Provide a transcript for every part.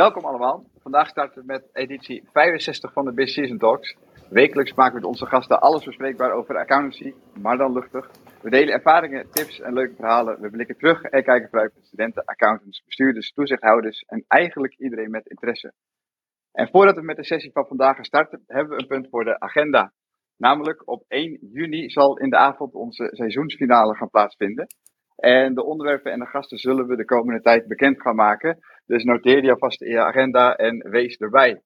Welkom allemaal. Vandaag starten we met editie 65 van de Biz Season Talks. Wekelijks maken we met onze gasten alles bespreekbaar over accountancy, maar dan luchtig. We delen ervaringen, tips en leuke verhalen. We blikken terug en kijken vooruit met studenten, accountants, bestuurders, toezichthouders en eigenlijk iedereen met interesse. En voordat we met de sessie van vandaag gaan starten, hebben we een punt voor de agenda. Namelijk op 1 juni zal in de avond onze seizoensfinale gaan plaatsvinden. En de onderwerpen en de gasten zullen we de komende tijd bekend gaan maken. Dus noteer die alvast in je agenda en wees erbij.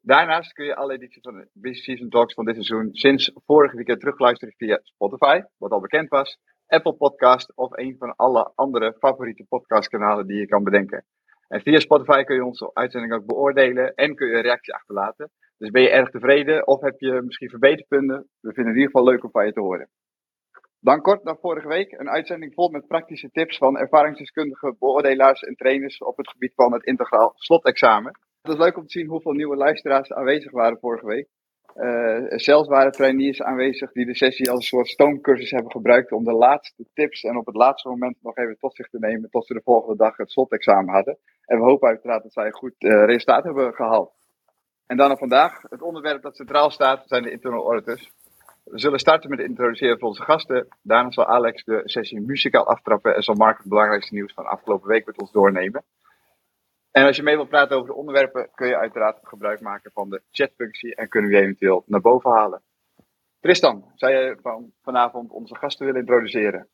Daarnaast kun je alle edities van de Business Season Talks van dit seizoen sinds vorige weekend terugluisteren via Spotify, wat al bekend was, Apple Podcast of een van alle andere favoriete podcastkanalen die je kan bedenken. En via Spotify kun je onze uitzending ook beoordelen en kun je een reactie achterlaten. Dus ben je erg tevreden of heb je misschien verbeterpunten? We vinden het in ieder geval leuk om van je te horen. Dan kort naar vorige week, een uitzending vol met praktische tips van ervaringsdeskundige beoordelaars en trainers op het gebied van het integraal slotexamen. Het is leuk om te zien hoeveel nieuwe luisteraars aanwezig waren vorige week. Uh, zelfs waren trainees aanwezig die de sessie als een soort stoomcursus hebben gebruikt om de laatste tips en op het laatste moment nog even tot zich te nemen tot ze de volgende dag het slotexamen hadden. En we hopen uiteraard dat zij goed uh, resultaat hebben gehaald. En dan op vandaag, het onderwerp dat centraal staat zijn de internal auditors. We zullen starten met het introduceren van onze gasten. Daarna zal Alex de sessie muzikaal aftrappen en zal Mark het belangrijkste nieuws van afgelopen week met ons doornemen. En als je mee wilt praten over de onderwerpen, kun je uiteraard gebruik maken van de chatfunctie en kunnen we je eventueel naar boven halen. Tristan, zou je van vanavond onze gasten willen introduceren?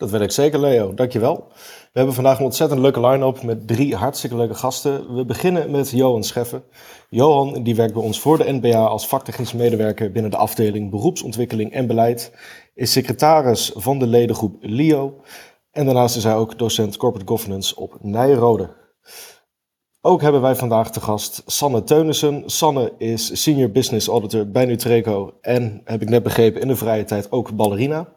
Dat wil ik zeker, Leo. Dankjewel. We hebben vandaag een ontzettend leuke line-up met drie hartstikke leuke gasten. We beginnen met Johan Scheffen. Johan die werkt bij ons voor de NBA als vaktechnisch medewerker binnen de afdeling beroepsontwikkeling en beleid. Is secretaris van de ledengroep LIO. En daarnaast is hij ook docent corporate governance op Nijrode. Ook hebben wij vandaag te gast Sanne Teunissen. Sanne is senior business auditor bij Nutreco en, heb ik net begrepen, in de vrije tijd ook ballerina.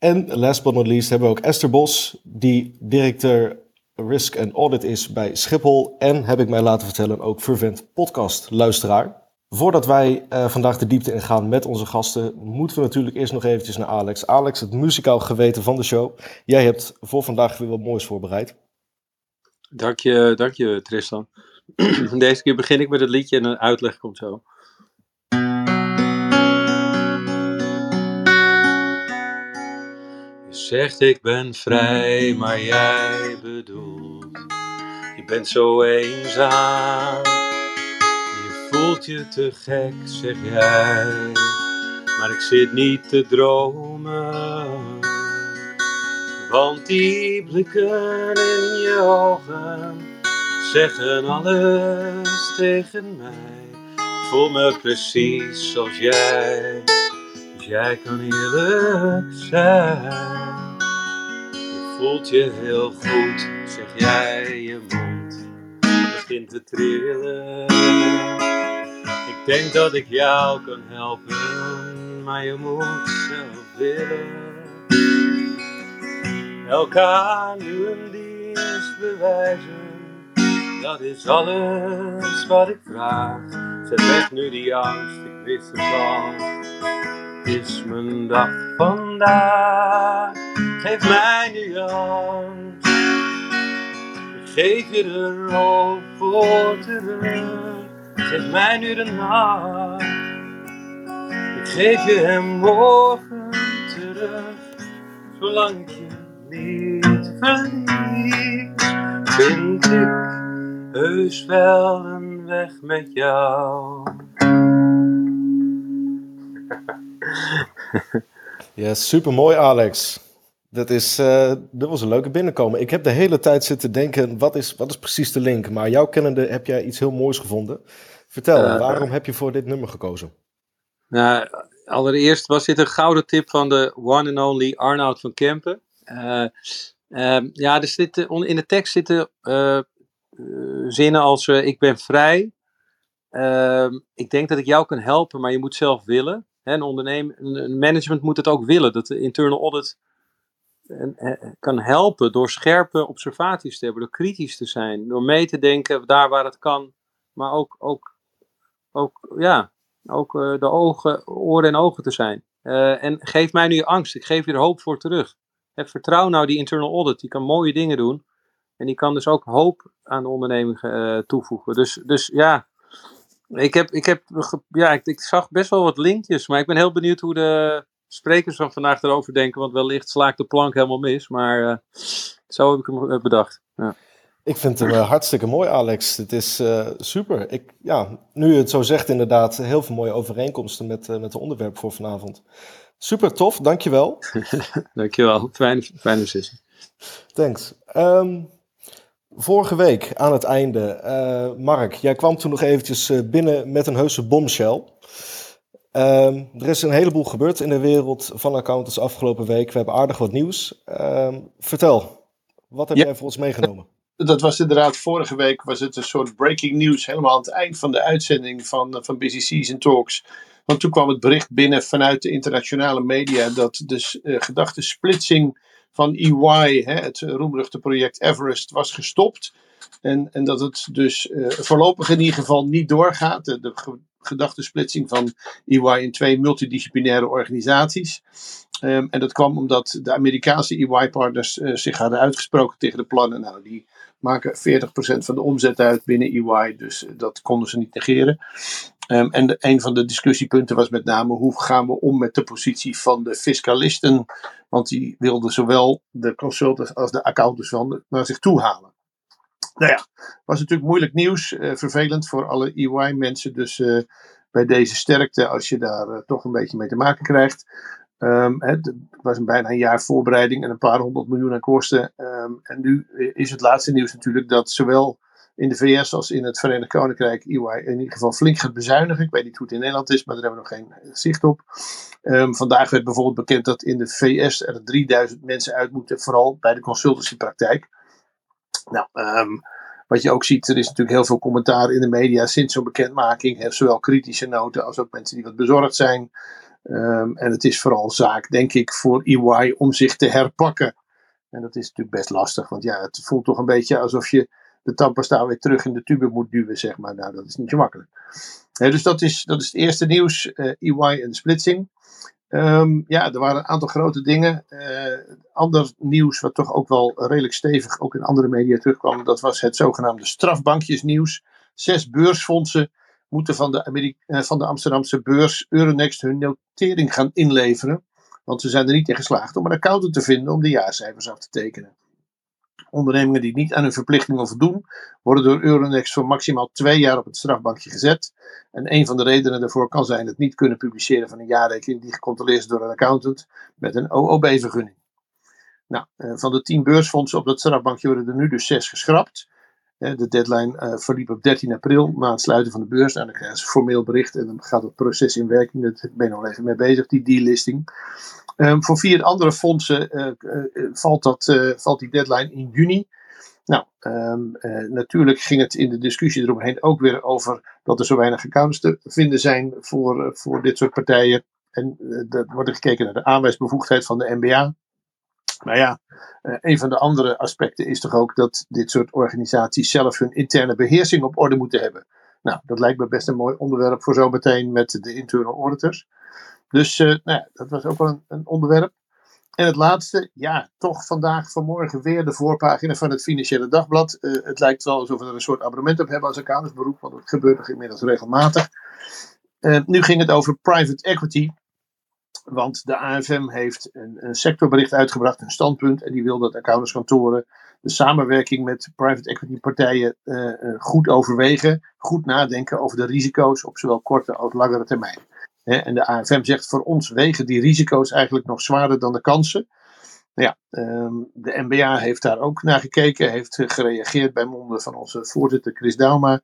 En last but not least hebben we ook Esther Bos, die directeur Risk and Audit is bij Schiphol. En, heb ik mij laten vertellen, ook fervent podcast-luisteraar. Voordat wij uh, vandaag de diepte ingaan met onze gasten, moeten we natuurlijk eerst nog eventjes naar Alex. Alex, het muzikaal geweten van de show. Jij hebt voor vandaag weer wat moois voorbereid. Dank je, dank je Tristan. Deze keer begin ik met het liedje en een uitleg komt zo. Zegt ik ben vrij, maar jij bedoelt Je bent zo eenzaam. Je voelt je te gek, zeg jij Maar ik zit niet te dromen. Want die blikken in je ogen zeggen alles tegen mij. voel me precies zoals jij, jij kan eerlijk zijn. Je voelt je heel goed, zeg jij, je mond begint te trillen. Ik denk dat ik jou kan helpen, maar je moet zelf willen elkaar nu een dienst bewijzen. Dat is alles wat ik vraag. Zet weg nu die angst, ik wist het al. Is mijn dag vandaag. Geef mij nu hand. Geef je de hoop voor terug. Geef mij nu de nacht. Ik geef je hem morgen terug. Zolang ik je niet verlies, vind ik heus wel een weg met jou. Ja, super mooi, Alex. Dat, is, uh, dat was een leuke binnenkomen. Ik heb de hele tijd zitten denken, wat is, wat is precies de link? Maar jouw kennende heb jij iets heel moois gevonden. Vertel, uh, waarom heb je voor dit nummer gekozen? Nou, allereerst was dit een gouden tip van de one and only Arnoud van Kempen. Uh, ja, er zitten, in de tekst zitten zinnen als ik ben vrij. Ehm, ik denk dat ik jou kan helpen, maar je moet zelf willen. Een, ondernemen, een management moet het ook willen. Dat de internal audit kan helpen door scherpe observaties te hebben, door kritisch te zijn, door mee te denken daar waar het kan, maar ook, ook, ook, ja, ook de ogen, oren en ogen te zijn. en geef mij nu angst, ik geef je er hoop voor terug vertrouw nou die internal audit. Die kan mooie dingen doen. En die kan dus ook hoop aan de onderneming uh, toevoegen. Dus, dus ja, ik, heb, ik, heb, ja ik, ik, zag best wel wat linkjes. Maar ik ben heel benieuwd hoe de sprekers van vandaag erover denken. Want wellicht sla ik de plank helemaal mis. Maar uh, zo heb ik hem bedacht. Ja. Ik vind hem uh, hartstikke mooi, Alex. Het is uh, super. Ik, ja, nu je het zo zegt, inderdaad, heel veel mooie overeenkomsten met, uh, met de onderwerp voor vanavond. Super tof, dankjewel. dankjewel, fijne, fijne sessie. Thanks. Um, vorige week aan het einde, Mark, jij kwam toen nog eventjes binnen met een heuse bombshell. Um, er is een heleboel gebeurd in de wereld van accountants afgelopen week. We hebben aardig wat nieuws. Um, vertel, wat heb ja. jij voor ons meegenomen? dat was inderdaad vorige week was het een soort breaking news. Helemaal aan het eind van de uitzending van, van Busy Season Talks. Want toen kwam het bericht binnen vanuit de internationale media dat de uh, gedachte splitsing van EY, hè, het roemruchte project Everest, was gestopt. En, en dat het dus uh, voorlopig in ieder geval niet doorgaat. De, gedachte splitsing van EY in twee multidisciplinaire organisaties. Um, en dat kwam omdat de Amerikaanse EY-partners uh, zich hadden uitgesproken tegen de plannen. Nou, die maken 40% van de omzet uit binnen EY, dus eh, dat konden ze niet negeren. Um, en een van de discussiepunten was met name hoe gaan we om met de positie van de fiscalisten, want die wilden zowel de consultants als de accountants van naar zich toe halen. Nou ja, was natuurlijk moeilijk nieuws, uh, vervelend voor alle EY-mensen, dus uh, bij deze sterkte als je daar uh, toch een beetje mee te maken krijgt. Um, het was een bijna een jaar voorbereiding en een paar honderd miljoen aan kosten. Um, en nu is het laatste nieuws natuurlijk dat zowel in de VS als in het Verenigd Koninkrijk EY in ieder geval flink gaat bezuinigen. Ik weet niet hoe het in Nederland is, maar daar hebben we nog geen zicht op. Um, vandaag werd bijvoorbeeld bekend dat in de VS er 3000 mensen uit moeten, vooral bij de consultancypraktijk. Nou, wat je ook ziet, er is natuurlijk heel veel commentaar in de media sinds zo'n bekendmaking. Zowel kritische noten als ook mensen die wat bezorgd zijn. Um, en het is vooral zaak, denk ik, voor EY om zich te herpakken. En dat is natuurlijk best lastig, want ja, het voelt toch een beetje alsof je de tandpasta weer terug in de tube moet duwen, zeg maar. Nou, dat is niet zo makkelijk. dus dat is, dat is het eerste nieuws, uh, eh, EY en splitsing. Um, ja, er waren een aantal grote dingen. Uh, ander nieuws, wat toch ook wel redelijk stevig ook in andere media terugkwam, dat was het zogenaamde strafbankjesnieuws. Zes beursfondsen moeten van de, eh, van de Amsterdamse beurs Euronext hun notering gaan inleveren. Want ze zijn er niet in geslaagd om een accountant te vinden om de jaarcijfers af te tekenen. Ondernemingen die niet aan hun verplichtingen voldoen, worden door Euronext voor maximaal twee jaar op het strafbankje gezet. En een van de redenen daarvoor kan zijn het niet kunnen publiceren van een jaarrekening die gecontroleerd is door een accountant met een OOB-vergunning. Nou, eh, van de tien beursfondsen op dat strafbankje worden er nu dus zes geschrapt. De deadline uh, verliep op 13 april, na het sluiten van de beurs. En dan krijgen ze formeel bericht en dan gaat het proces in werking. Daar ben ik nog even mee bezig, die delisting. Um, voor vier andere fondsen uh, uh, valt, dat, valt die deadline in juni. Nou, um, natuurlijk ging het in de discussie eromheen ook weer over dat er zo weinig accounts te vinden zijn voor, voor dit soort partijen. En er wordt gekeken naar de aanwijsbevoegdheid van de NBA. Nou ja, uh, een van de andere aspecten is toch ook dat dit soort organisaties zelf hun interne beheersing op orde moeten hebben. Nou, dat lijkt me best een mooi onderwerp voor zo meteen met de internal auditors. Dus uh, nou, dat was ook wel een, een, onderwerp. En het laatste, ja, toch vandaag, vanmorgen weer de voorpagina van het Financiële Dagblad. Uh, het lijkt wel alsof we er een soort abonnement op hebben als accountantsberoep, want het gebeurt nog inmiddels regelmatig. nu ging het over private equity. Want de AFM heeft een, een, sectorbericht uitgebracht, een standpunt. En die wil dat accountantskantoren de samenwerking met private equity partijen uh, goed overwegen. Goed nadenken over de risico's op zowel korte als langere termijn. en de AFM zegt voor ons wegen die risico's eigenlijk nog zwaarder dan de kansen. Ja, um, de NBA heeft daar ook naar gekeken, heeft gereageerd bij monden van onze voorzitter Chris Dauma.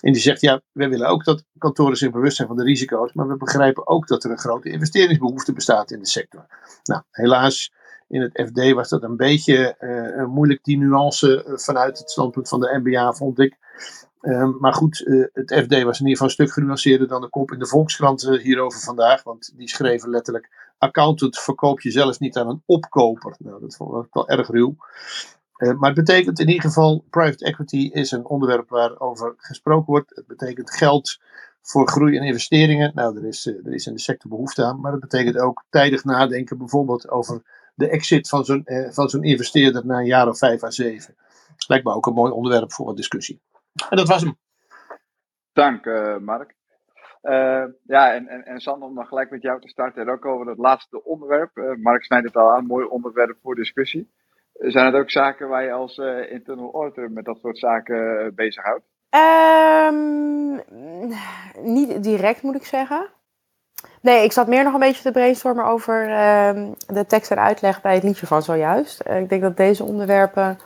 En die zegt, ja, wij willen ook dat kantoren zich bewust zijn van de risico's, maar we begrijpen ook dat er een grote investeringsbehoefte bestaat in de sector. Nou, helaas, in het FD was dat een beetje uh, moeilijk, die nuance uh, vanuit het standpunt van de NBA, vond ik. Um, maar goed, uh, het FD was in ieder geval een stuk genuanceerder dan de kop in de Volkskrant hierover vandaag. Want die schreven letterlijk accountant verkoop je zelfs niet aan een opkoper. Nou, dat vond ik wel erg ruw. Uh, maar het betekent in ieder geval, private equity is een onderwerp waarover gesproken wordt. Het betekent geld voor groei en investeringen. Nou, er is, uh, er is in de sector behoefte aan. Maar het betekent ook tijdig nadenken bijvoorbeeld over de exit van zo'n van zo'n investeerder na een jaar of vijf à zeven. lijkt me ook een mooi onderwerp voor wat discussie. En dat was hem. Dank, uh, Mark. Uh, ja, en, en, en Sander, om dan gelijk met jou te starten en ook over het laatste onderwerp. Uh, Mark snijdt het al aan, mooi onderwerp voor discussie. Zijn het ook zaken waar je als internal auditor met dat soort zaken bezighoudt? Um, niet direct, moet ik zeggen. Nee, ik zat meer nog een beetje te brainstormen over uh, de tekst en uitleg bij het liedje van zojuist. Uh, ik denk dat deze onderwerpen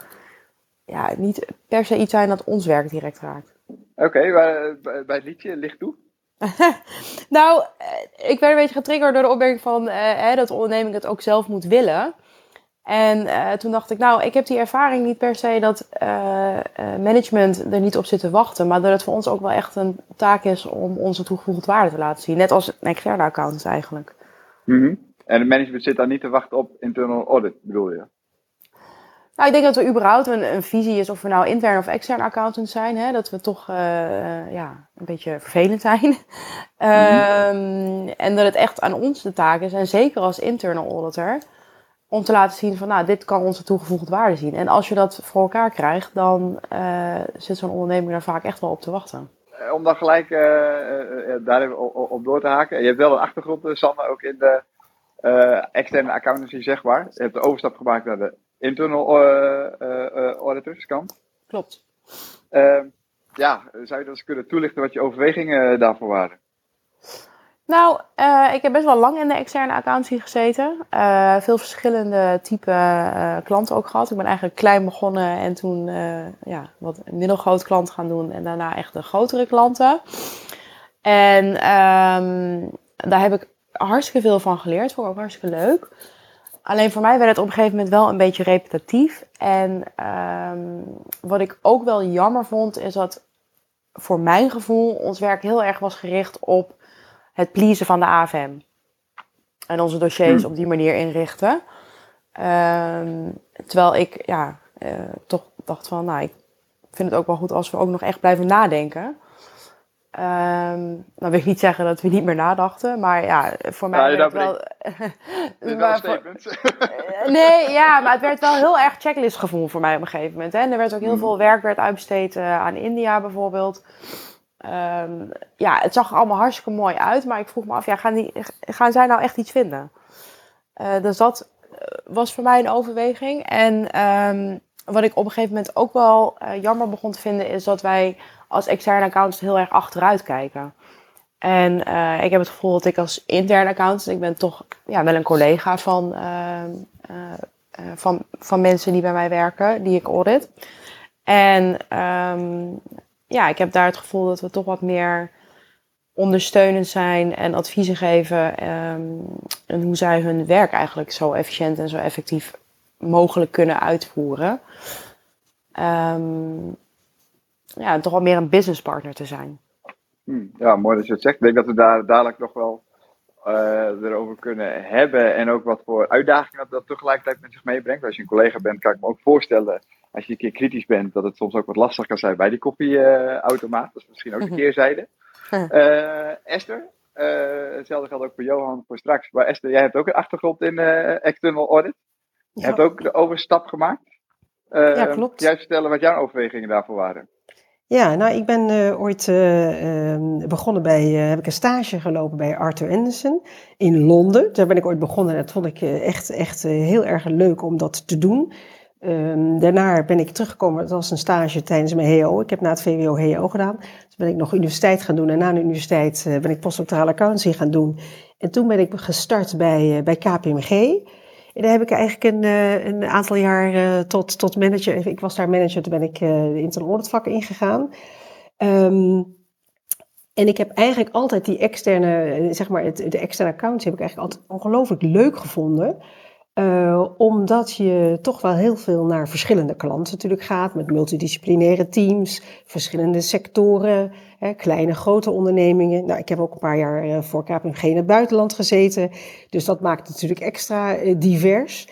ja, niet per se iets zijn dat ons werk direct raakt. Oké, okay, bij het liedje ligt toe? nou, eh, ik werd een beetje getriggerd door de opmerking van uh, hè, dat de onderneming het ook zelf moet willen. En uh, toen dacht ik, nou, ik heb die ervaring niet per se dat uh, management er niet op zit te wachten, maar dat het voor ons ook wel echt een taak is om onze toegevoegde waarde te laten zien. Net als externe accountants eigenlijk. Mm -hmm. En het management zit dan niet te wachten op internal audit, bedoel je? Nou, ik denk dat er überhaupt een, een visie is of we nou intern of extern accountant zijn. Hè? Dat we toch uh, uh, ja, een beetje vervelend zijn. -hmm. um, en dat het echt aan ons de taak is. En zeker als internal auditor om te laten zien van, nou, dit kan onze toegevoegde waarde zien. En als je dat voor elkaar krijgt, dan uh, zit zo'n onderneming daar vaak echt wel op te wachten. Eh, om dan gelijk uh, uh, daar even op door te haken. Je hebt wel een achtergrond, Sanne, ook in de externe accountancy, zeg maar. Je hebt de overstap gemaakt naar de internal auditors kant. Klopt. Ehm, ja, zou je dat eens kunnen toelichten wat je overwegingen daarvoor waren? Nou, uh, ik heb best wel lang in de externe accountancy gezeten. Uh, veel verschillende type uh, klanten ook gehad. Ik ben eigenlijk klein begonnen en toen ja, wat middelgroot klant gaan doen. En daarna echt de grotere klanten. En um, daar heb ik hartstikke veel van geleerd. Vond ik ook hartstikke leuk. Alleen voor mij werd het op een gegeven moment wel een beetje repetitief. En um, wat ik ook wel jammer vond, is dat voor mijn gevoel ons werk heel erg was gericht op het pleasen van de AFM. En onze dossiers hm. op die manier inrichten. Um, terwijl ik ja, uh, toch dacht van, nou, ik vind het ook wel goed als we ook nog echt blijven nadenken. Um, dan wil ik niet zeggen dat we niet meer nadachten, maar ja, voor mij ja, werd het wel... maar voor... nee, ja, maar het werd wel heel erg checklistgevoel voor mij op een gegeven moment. Hè. En er werd ook heel hm. veel werk werd uitbesteed uh, aan India bijvoorbeeld. Um, ja, het zag er allemaal hartstikke mooi uit, maar ik vroeg me af, ja, gaan, die, gaan zij nou echt iets vinden? Uh, dus dat eh, was voor mij een overweging. En um, wat ik op een gegeven moment ook wel uh, jammer begon te vinden, is dat wij als externe accountants heel erg achteruit kijken. En uh, ik heb het gevoel dat ik als interne accountant, ik ben toch ja, wel een collega van, van, van mensen die bij mij werken, die ik audit. En um, ja, ik heb daar het gevoel dat we toch wat meer ondersteunend zijn en adviezen geven. Um, en hoe zij hun werk eigenlijk zo efficiënt en zo effectief mogelijk kunnen uitvoeren. Ja, toch wel meer een businesspartner te zijn. Hmm, ja, mooi dat je het zegt. Ik denk dat we daar dadelijk nog wel uh, erover kunnen hebben. En ook wat voor uitdagingen dat, dat tegelijkertijd met zich meebrengt. Als je een collega bent, kan ik me ook voorstellen als je een keer kritisch bent, dat het soms ook wat lastig kan zijn bij die koffieautomaat. dat is misschien ook een keerzijde. Uh, Esther, uh, hetzelfde geldt ook voor Johan voor straks. Maar Esther, jij hebt ook een achtergrond in external audit. Je hebt ook de overstap gemaakt. ja, klopt. Jij vertellen wat jouw overwegingen daarvoor waren. Ja, nou, ik ben uh, ooit uh, begonnen bij, uh, heb ik een stage gelopen bij Arthur Anderson in Londen. Daar ben ik ooit begonnen en dat vond ik echt, echt heel erg leuk om dat te doen. Um, daarna ben ik teruggekomen, dat was een stage tijdens mijn HEO. Ik heb na het VWO HEO gedaan. Dus ben ik nog universiteit gaan doen en na de universiteit ben ik postdoctorale accountancy gaan doen. En toen ben ik gestart bij, bij KPMG. Daar heb ik eigenlijk een, een aantal jaar uh, tot, tot manager, ik was daar manager, toen ben ik uh, de internal audit vak ingegaan. Um, en ik heb eigenlijk altijd die externe, zeg maar, het, de externe accounts heb ik eigenlijk altijd ongelooflijk leuk gevonden. Uh, omdat je toch wel heel veel naar verschillende klanten natuurlijk gaat, met multidisciplinaire teams, verschillende sectoren, hè, kleine, grote ondernemingen. Nou, ik heb ook een paar jaar uh, voor KPMG in het buitenland gezeten, dus dat maakt het natuurlijk extra uh, divers.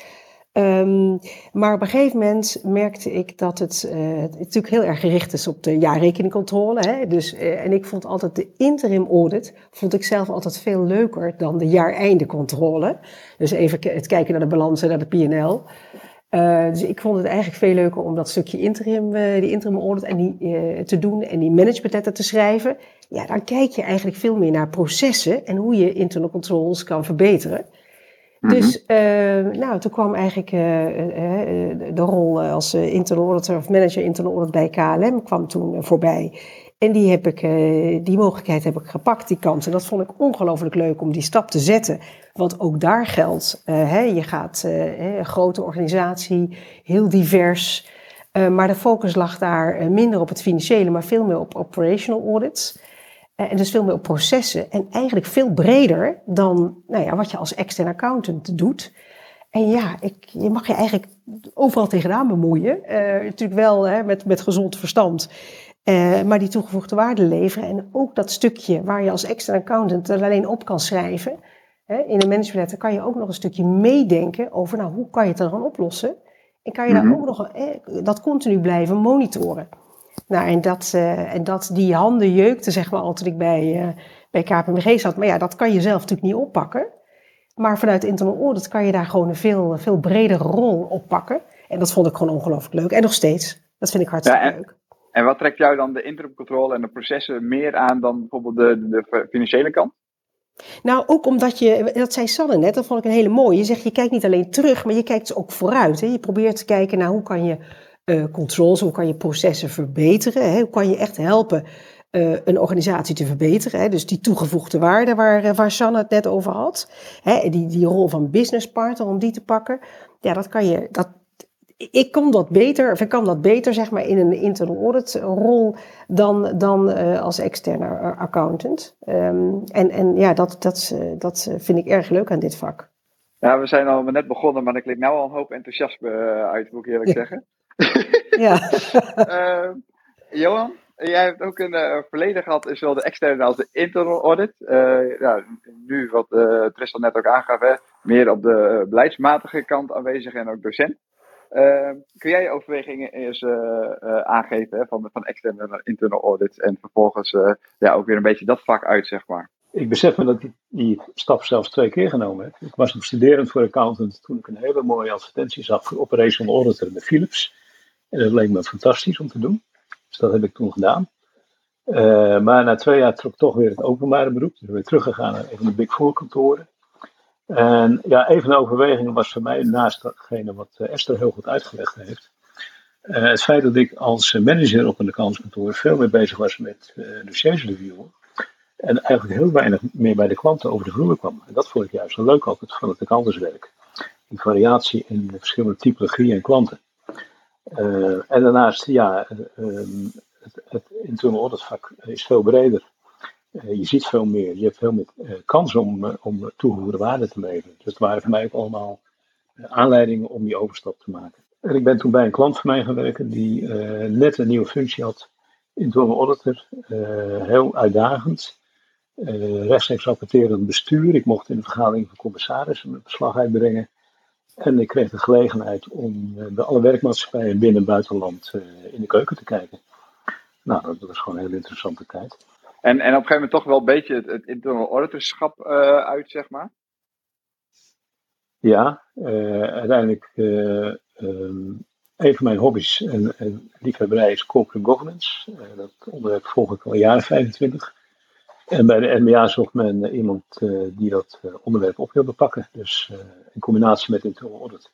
Um, maar op een gegeven moment merkte ik dat het, uh, het natuurlijk heel erg gericht is op de jaarrekeningcontrole. Hè? Dus, uh, en ik vond altijd de interim audit, vond ik zelf altijd veel leuker dan de jaareindecontrole. Dus even het kijken naar de balansen, naar de P&L. Uh, dus ik vond het eigenlijk veel leuker om dat stukje interim, die interim audit en die, te doen en die managementletter te schrijven. Ja, dan kijk je eigenlijk veel meer naar processen en hoe je internal controls kan verbeteren. -hmm. Dus nou, toen kwam eigenlijk de rol als internal auditor of manager internal audit bij KLM kwam toen voorbij. En die, heb ik, die mogelijkheid heb ik gepakt, die kans. En dat vond ik ongelooflijk leuk om die stap te zetten. Want ook daar geldt, je gaat een grote organisatie, heel divers. Maar de focus lag daar minder op het financiële, maar veel meer op operational audits. En dus veel meer op processen. En eigenlijk veel breder dan nou ja, wat je als extern accountant doet. En ja, ik, je mag je eigenlijk overal tegenaan bemoeien. natuurlijk wel hè, met, met gezond verstand. maar die toegevoegde waarde leveren. En ook dat stukje waar je als extern accountant er alleen op kan schrijven in een managementletter kan je ook nog een stukje meedenken over, nou, hoe kan je het dan oplossen? En kan je daar ook nog dat continu blijven monitoren. Nou, en dat, uh, en dat die handen jeukte, zeg maar, altijd ik bij, uh, bij KPMG zat. Maar ja, dat kan je zelf natuurlijk niet oppakken. Maar vanuit internal audit kan je daar gewoon een veel, veel bredere rol oppakken. En dat vond ik gewoon ongelooflijk leuk. En nog steeds. Dat vind ik hartstikke ja, en, leuk. En wat trekt jou dan de interim controle en de processen meer aan dan bijvoorbeeld de, de financiële kant? Nou, ook omdat je, dat zei Sanne net, dat vond ik een hele mooie. Je zegt, je kijkt niet alleen terug, maar je kijkt ook vooruit. Hè? Je probeert te kijken naar hoe kan je uh, controls, hoe kan je processen verbeteren. Hè? Hoe kan je echt helpen uh, een organisatie te verbeteren. Hè? Dus die toegevoegde waarde waar, eh, waar Sanne het net over had. Hè? Die, die rol van business partner, om die te pakken. Ja, dat kan je, dat, ik kon dat beter, of ik kan dat beter zeg maar in een internal audit rol dan, dan uh, als externe accountant. Um, en, en ja, dat, dat, dat vind ik erg leuk aan dit vak. Ja, we zijn al net begonnen, maar er klinkt nou al een hoop enthousiasme uit, moet ik eerlijk zeggen. Ja. uh, Johan, jij hebt ook een uh, verleden gehad in zowel de externe als de internal audit. Uh, ja, nu, wat uh, Tristan net ook aangaf, hè, meer op de beleidsmatige kant aanwezig en ook docent. Uh, kun jij je overwegingen eens uh, uh, aangeven hè, van, van externe naar internal audit en vervolgens ja, ook weer een beetje dat vak uit, zeg maar? Ik besef me dat ik die stap zelfs twee keer genomen heb. Ik was nog studerend voor accountant toen ik een hele mooie advertentie zag voor operational auditor bij Philips. En dat leek me fantastisch om te doen. Dus dat heb ik toen gedaan. maar na twee jaar trok toch weer het openbare beroep. Dus weer teruggegaan naar een van de Big Four kantoren. En ja, een van de overwegingen was voor mij, naast datgene wat Esther heel goed uitgelegd heeft, uh, het feit dat ik als manager op een accountskantoor veel meer bezig was met uh, dossiersreview. En eigenlijk heel weinig meer bij de klanten over de vloer kwam. En dat vond ik juist zo leuk altijd van het accountantswerk. Die variatie in de verschillende typologieën en klanten. Uh, en daarnaast, ja, het, het internal audit vak is veel breder. Uh, je ziet veel meer, je hebt veel meer uh, kans om, om toegevoegde waarde te leveren. Dus het waren voor mij ook allemaal aanleidingen om die overstap te maken. En ik ben toen bij een klant van mij gaan werken die net een nieuwe functie had, internal auditor, heel uitdagend. rechtstreeks rapporterend bestuur. Ik mocht in de vergadering van commissarissen mijn verslag uitbrengen. En ik kreeg de gelegenheid om bij alle werkmaatschappijen binnen en buitenland in de keuken te kijken. Nou, dat was gewoon een hele interessante tijd. En, en op een gegeven moment toch wel een beetje het, het internal auditorschap uh, uit, zeg maar? Ja, uh, uiteindelijk uh, um, een van mijn hobby's en, en liefhebberij is corporate governance. dat onderwerp volg ik al jaren 25. En bij de NBA zocht men iemand die dat onderwerp op wilde pakken. Dus in combinatie met internal audit.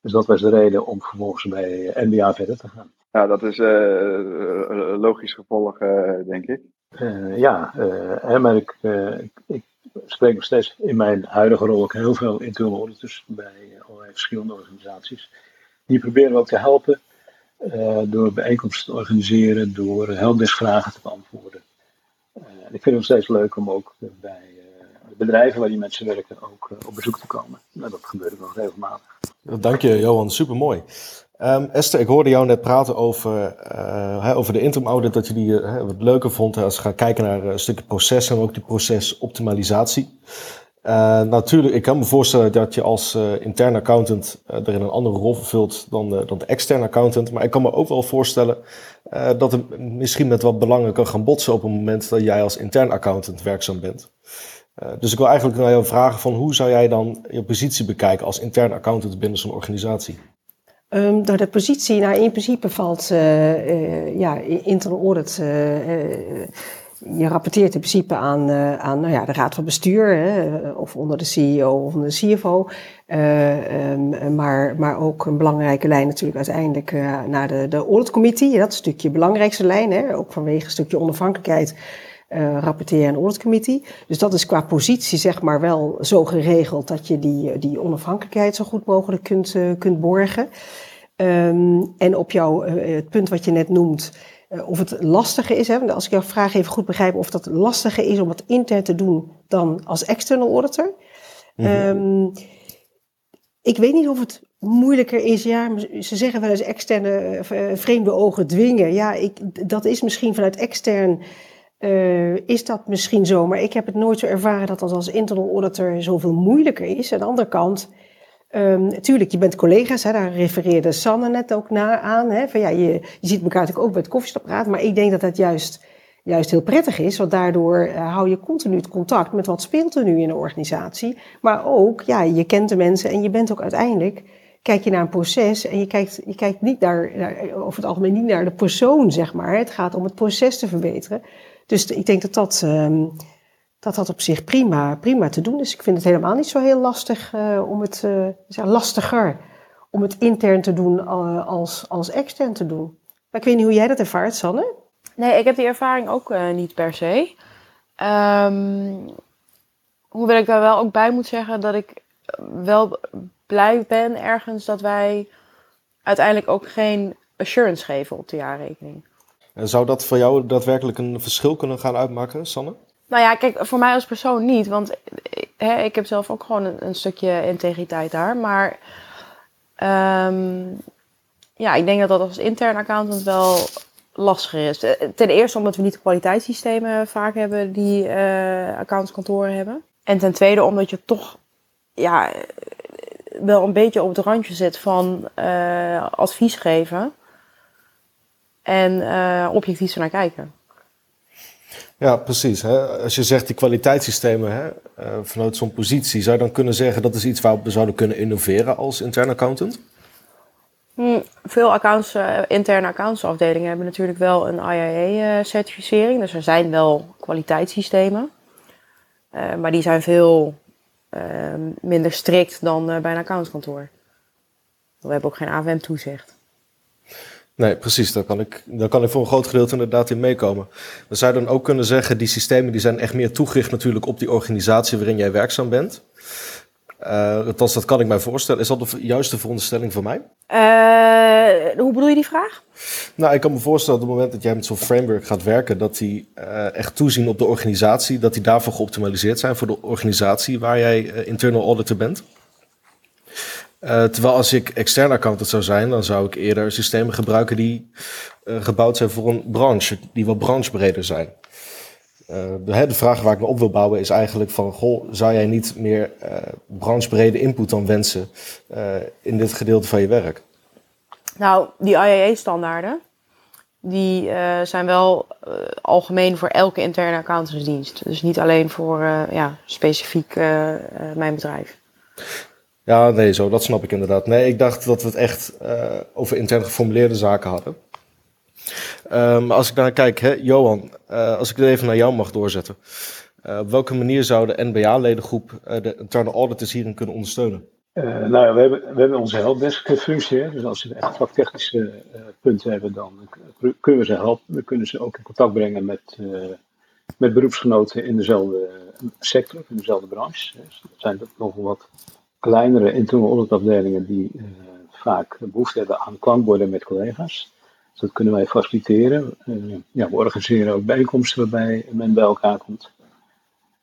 Dus dat was de reden om vervolgens bij NBA verder te gaan. Ja, dat is een logisch gevolg, denk ik. Uh, ja, uh, maar ik, uh, ik, ik, spreek nog steeds in mijn huidige rol ook heel veel internal auditors bij allerlei verschillende organisaties. Die proberen we ook te helpen door bijeenkomsten te organiseren, door helpdeskvragen te beantwoorden. Ik vind het nog steeds leuk om ook bij de bedrijven waar die mensen werken ook op bezoek te komen. Nou, dat gebeurt nog regelmatig. Dank je, Johan. Supermooi. Um, Esther, ik hoorde jou net praten over, over de interim audit, dat je die wat leuker vond als je gaat kijken naar een stukje proces en ook die procesoptimalisatie. Uh, natuurlijk, ik kan me voorstellen dat je als interne accountant er in een andere rol vervult dan de, dan de externe accountant. Maar ik kan me ook wel voorstellen dat het misschien met wat belangen kan gaan botsen op het moment dat jij als intern accountant werkzaam bent. dus ik wil eigenlijk naar jou vragen van hoe zou jij dan je positie bekijken als intern accountant binnen zo'n organisatie? Um, door de positie, nou in principe valt ja, internal audit, je rapporteert in principe aan, aan nou ja, de raad van bestuur, hè, of onder de CEO of de CFO. Um, maar, maar ook een belangrijke lijn natuurlijk uiteindelijk naar de, auditcommittee. Dat is een stukje belangrijkste lijn, hè, ook vanwege een stukje onafhankelijkheid uh, rapporteer en auditcommittee. Dus dat is qua positie zeg maar wel zo geregeld dat je die, die onafhankelijkheid zo goed mogelijk kunt, kunt borgen. Um, en op jouw, het punt wat je net noemt, of het lastiger is, hè, als ik jouw vraag even goed begrijp, of dat lastiger is om het intern te doen dan als external auditor. Mm -hmm. um, ik weet niet of het moeilijker is. Ja, ze zeggen wel eens externe vreemde ogen dwingen. Ja, ik, dat is misschien vanuit extern uh, is dat misschien zo, maar ik heb het nooit zo ervaren dat dat als internal auditor zoveel moeilijker is. Aan de andere kant, um, natuurlijk, je bent collega's, hè, daar refereerde Sanne net ook naar aan. Hè, van, ja, je, je ziet elkaar natuurlijk ook bij het koffiestopraad, maar ik denk dat dat juist, juist heel prettig is, want daardoor uh, hou je continu het contact met wat speelt er nu in de organisatie. Maar ook, ja, je kent de mensen en je bent ook uiteindelijk kijk je naar een proces en je kijkt, je kijkt niet naar, over het algemeen niet naar de persoon, zeg maar. Het gaat om het proces te verbeteren. Dus ik denk dat dat, um, dat, dat op zich prima, prima te doen is. Ik vind het helemaal niet zo heel lastig uh, om het, uh, lastiger om het intern te doen uh, als, als extern te doen. Maar ik weet niet hoe jij dat ervaart, Sanne? Nee, ik heb die ervaring ook niet per se. Um, hoewel ik daar wel ook bij moet zeggen dat ik wel blij ben ergens dat wij uiteindelijk ook geen assurance geven op de jaarrekening. En zou dat voor jou daadwerkelijk een verschil kunnen gaan uitmaken, Sanne? Nou ja, kijk, voor mij als persoon niet. Want hè, ik heb zelf ook gewoon een, een stukje integriteit daar. Maar um, ja, ik denk dat dat als intern accountant wel lastiger is. Ten eerste omdat we niet de kwaliteitssystemen vaak hebben die uh, hebben. En ten tweede omdat je toch ja, wel een beetje op het randje zit van advies geven en uh, objectief naar kijken. Ja, precies. Hè? Als je zegt die kwaliteitssystemen hè, uh, vanuit zo'n positie, zou je dan kunnen zeggen dat is iets waarop we zouden kunnen innoveren als interne accountant? Hmm, veel accounts, uh, interne accountsafdelingen hebben natuurlijk wel een IIA-certificering. Dus er zijn wel kwaliteitssystemen. maar die zijn veel minder strikt dan bij een accountskantoor. We hebben ook geen AWM-toezicht. Nee, precies. Daar kan, ik, daar kan ik voor een groot gedeelte inderdaad in meekomen. We zouden dan ook kunnen zeggen, die systemen die zijn echt meer toegericht natuurlijk op die organisatie waarin jij werkzaam bent. Uh, althans, dat kan ik mij voorstellen. Is dat de juiste veronderstelling voor mij? Uh, hoe bedoel je die vraag? Nou, ik kan me voorstellen op het moment dat jij met zo'n framework gaat werken, dat die uh, echt toezien op de organisatie, dat die daarvoor geoptimaliseerd zijn voor de organisatie waar jij internal auditor bent. Uh, terwijl als ik extern accountant zou zijn, dan zou ik eerder systemen gebruiken die uh, gebouwd zijn voor een branche, die wat branchebreder zijn. Uh, de, vraag waar ik me op wil bouwen is eigenlijk van, goh, zou jij niet meer branchebrede input dan wensen in dit gedeelte van je werk? Nou, die IAA-standaarden, die zijn wel algemeen voor elke interne accountantsdienst. Dus niet alleen voor ja, specifiek mijn bedrijf. Ja, nee, zo, dat snap ik inderdaad. Nee, ik dacht dat we het echt uh, over intern geformuleerde zaken hadden. Um, als ik naar kijk, hè, Johan, uh, als ik dit even naar jou mag doorzetten. Uh, op welke manier zou de NBA-ledengroep de interne auditors hierin kunnen ondersteunen? nou ja, we hebben, we hebben onze helpdesk functie. Dus als ze echt vaktechnische punten hebben, dan kunnen we ze helpen. We kunnen ze ook in contact brengen met, met beroepsgenoten in dezelfde sector, in dezelfde branche. Dus dat zijn nogal wat kleinere internal auditafdelingen die uh, vaak behoefte hebben aan klankborden met collega's. Dus dat kunnen wij faciliteren. Uh, ja, we organiseren ook bijeenkomsten waarbij men bij elkaar komt.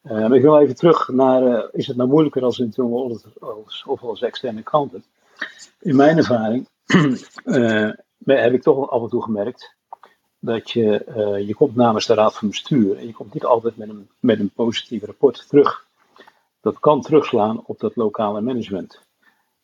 Maar ik wil even terug naar, is het nou moeilijker als internal auditor of als externe accountant? In mijn ervaring heb ik toch af en toe gemerkt dat je, je komt namens de raad van bestuur en je komt niet altijd met een, met een positief rapport terug dat kan terugslaan op dat lokale management.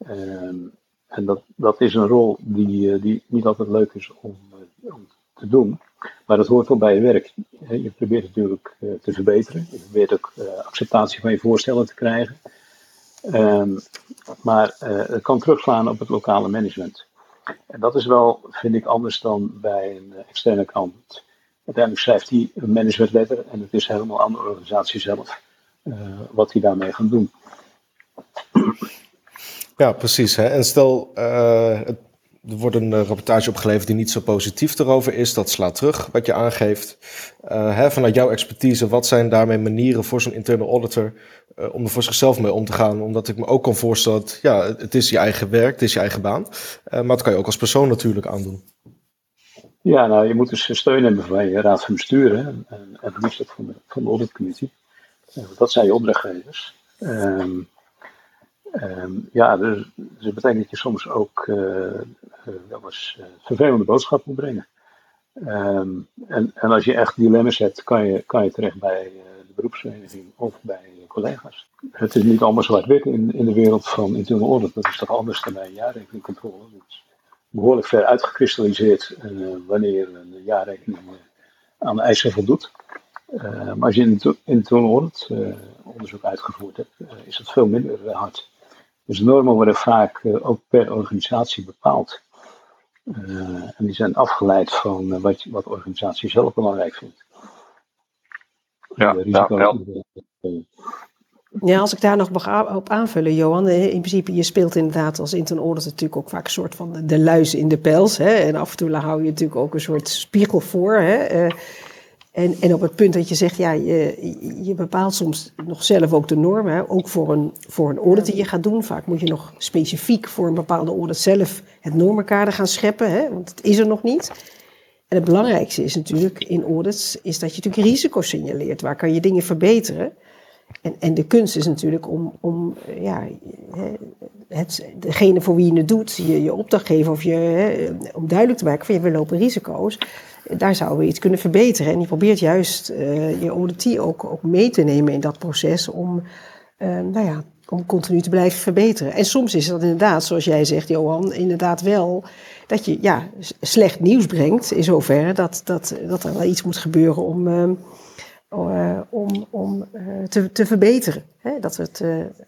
Um, en dat, dat is een rol die, eh, die niet altijd leuk is om, uh, om, te doen. Maar dat hoort wel bij je werk. Je probeert natuurlijk uh, te verbeteren. Je probeert ook acceptatie van je voorstellen te krijgen. Um, maar het kan terugslaan op het lokale management. En dat is wel, vind ik, anders dan bij een externe accountant. Uiteindelijk schrijft hij een managementletter en het is helemaal aan de organisatie zelf wat hij daarmee gaat doen. Ja, precies. Hè? En stel, uh, het er wordt een uh, rapportage opgeleverd die niet zo positief erover is. Dat slaat terug wat je aangeeft. Uh, hè, vanuit jouw expertise, wat zijn daarmee manieren voor zo'n internal auditor uh, om er voor zichzelf mee om te gaan? Omdat ik me ook kan voorstellen dat ja, het is je eigen werk, het is je eigen baan. maar dat kan je ook als persoon natuurlijk aandoen. Ja, nou, je moet dus steun hebben van je raad van bestuur hè, en, en liefst ook van de, van de auditcommissie. Dat zijn je opdrachtgevers. Um, Um, ja, dus, dus, dat betekent dat je soms ook uh, uh, wel eens uh, vervelende boodschap moet brengen. Um, en, en, als je echt dilemma's hebt, kan je, kan je terecht bij de beroepsvereniging of bij collega's. Het is niet allemaal zwart-wit in, in de wereld van internal audit. Dat is toch anders dan bij een jaarrekeningcontrole. Het is behoorlijk ver uitgekristalliseerd wanneer een jaarrekening aan de eisen voldoet. Maar als je in internal audit onderzoek uitgevoerd hebt, is dat veel minder hard. Dus normen worden vaak uh, ook per organisatie bepaald. Uh, en die zijn afgeleid van uh, wat, wat de organisatie zelf belangrijk vindt. Ja, ja, ja. Ja, als ik daar nog mag op aanvullen, Johan. In principe, je speelt inderdaad als intern natuurlijk ook vaak een soort van de luis in de pels. Hè? En af en toe hou je natuurlijk ook een soort spiegel voor. Hè? En, en op het punt dat je zegt, ja, je, je bepaalt soms nog zelf ook de normen. Hè? Ook voor een, voor een audit die je gaat doen. Vaak moet je nog specifiek voor een bepaalde audit zelf het normenkader gaan scheppen. Hè? Want het is er nog niet. En het belangrijkste is natuurlijk in audits, is dat je natuurlijk risico's signaleert. Waar kan je dingen verbeteren? En, en de kunst is natuurlijk om, om ja, het, degene voor wie je het doet, je, je opdrachtgever of je, om duidelijk te maken van ja, we lopen risico's daar zouden we iets kunnen verbeteren. En je probeert juist uh, je auditee ook, ook mee te nemen in dat proces om, uh, nou ja, om continu te blijven verbeteren. En soms is dat inderdaad, zoals jij zegt, Johan, inderdaad wel dat je ja, slecht nieuws brengt in zoverre dat, dat, dat er wel iets moet gebeuren om, uh, om, om te, te verbeteren. Hè? Dat, het,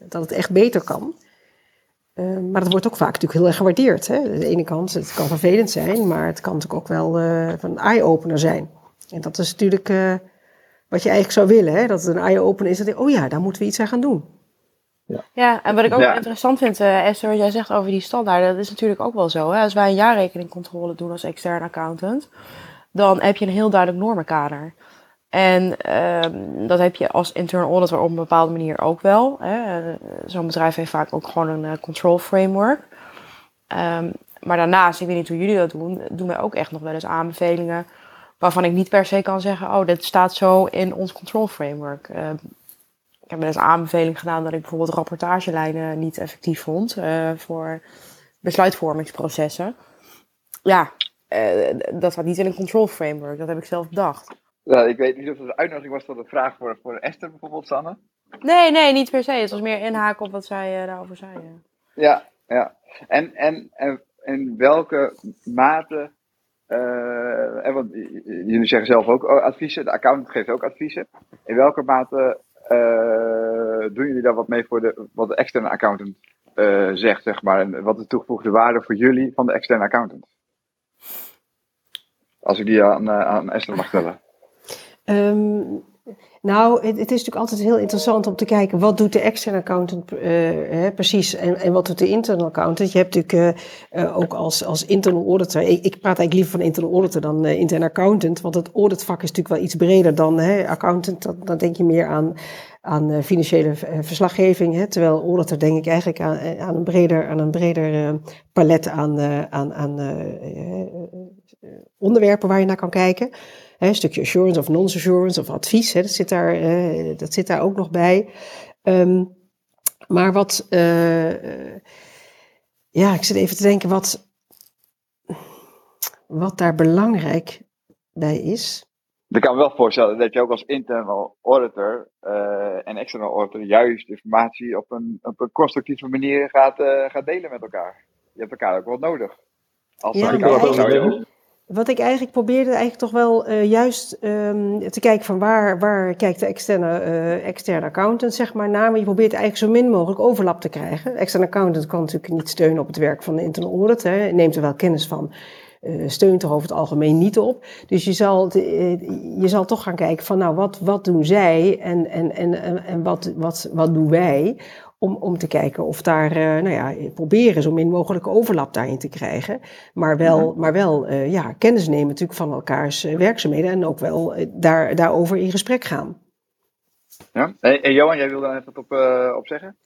dat het echt beter kan. Uh, maar dat wordt ook vaak natuurlijk heel erg gewaardeerd. Hè? Aan de ene kant, het kan vervelend zijn, maar het kan natuurlijk ook wel uh, een eye-opener zijn. En dat is natuurlijk uh, wat je eigenlijk zou willen, hè? dat het een eye-opener is. Dat je, oh ja, daar moeten we iets aan gaan doen. Ja, ja en wat ik ook ja. interessant vind, Esther, wat jij zegt over die standaarden, dat is natuurlijk ook wel zo. Hè? Als wij een jaarrekeningcontrole doen als externe accountant, dan heb je een heel duidelijk normenkader. En uh, dat heb je als internal auditor op een bepaalde manier ook wel. Zo'n bedrijf heeft vaak ook gewoon een uh, control framework. Um, maar daarnaast, ik weet niet hoe jullie dat doen, doen wij ook echt nog wel eens aanbevelingen waarvan ik niet per se kan zeggen, oh, dit staat zo in ons control framework. Uh, ik heb wel eens een aanbeveling gedaan dat ik bijvoorbeeld rapportagelijnen niet effectief vond uh, voor besluitvormingsprocessen. Ja, dat staat niet in een control framework, dat heb ik zelf bedacht. Ja, ik weet niet of het een uitnodiging was tot een vraag voor, voor Esther bijvoorbeeld, Sanne. Nee, nee, niet per se. Het was meer inhaken op wat zij uh, daarover zei. Ja, ja. En, en, en in welke mate, uh, en want jullie zeggen zelf ook adviezen, de accountant geeft ook adviezen. In welke mate doen jullie daar wat mee voor de, wat de externe accountant zegt, zeg maar, en wat de toegevoegde waarde voor jullie van de externe accountant? Als ik die aan, aan Esther mag stellen. Um, nou, het, is natuurlijk altijd heel interessant om te kijken wat doet de externe accountant uh, hè, precies en, en wat doet de internal accountant. Je hebt natuurlijk uh, uh, ook als, als internal auditor, ik, ik, praat eigenlijk liever van internal auditor dan intern accountant, want het auditvak is natuurlijk wel iets breder dan hè, accountant. Dan, dan denk je meer aan, aan financiële verslaggeving, hè, terwijl auditor denk ik eigenlijk aan, aan een breder, aan een breder palet aan, aan, aan onderwerpen waar je naar kan kijken een stukje assurance of non-assurance of advies, hè, dat, zit daar, uh, dat zit daar ook nog bij. Um, maar wat, uh, ja, ik zit even te denken wat, wat daar belangrijk bij is. Ik kan me wel voorstellen dat je ook als internal auditor uh, en external auditor juist informatie op een, op een constructieve manier gaat, gaat delen met elkaar. Je hebt elkaar ook wel nodig. Als ja, maar, Wat ik eigenlijk probeerde, eigenlijk toch wel uh, juist um, te kijken van waar, waar kijkt de externe, uh, externe accountant zeg maar naar. Maar je probeert eigenlijk zo min mogelijk overlap te krijgen. De externe accountant kan natuurlijk niet steunen op het werk van de internal audit. Hè. Neemt er wel kennis van. Uh, steunt er over het algemeen niet op. Dus je zal, je zal toch gaan kijken van nou, wat, wat doen zij en, en, en, en wat, wat, wat doen wij? Om, om te kijken of daar, uh, nou ja, proberen zo min mogelijk overlap daarin te krijgen. Maar wel, maar wel uh, ja, kennis nemen natuurlijk van elkaars werkzaamheden en ook wel daar, daarover in gesprek gaan. Ja, en, en Johan, jij wilde daar even op, op zeggen?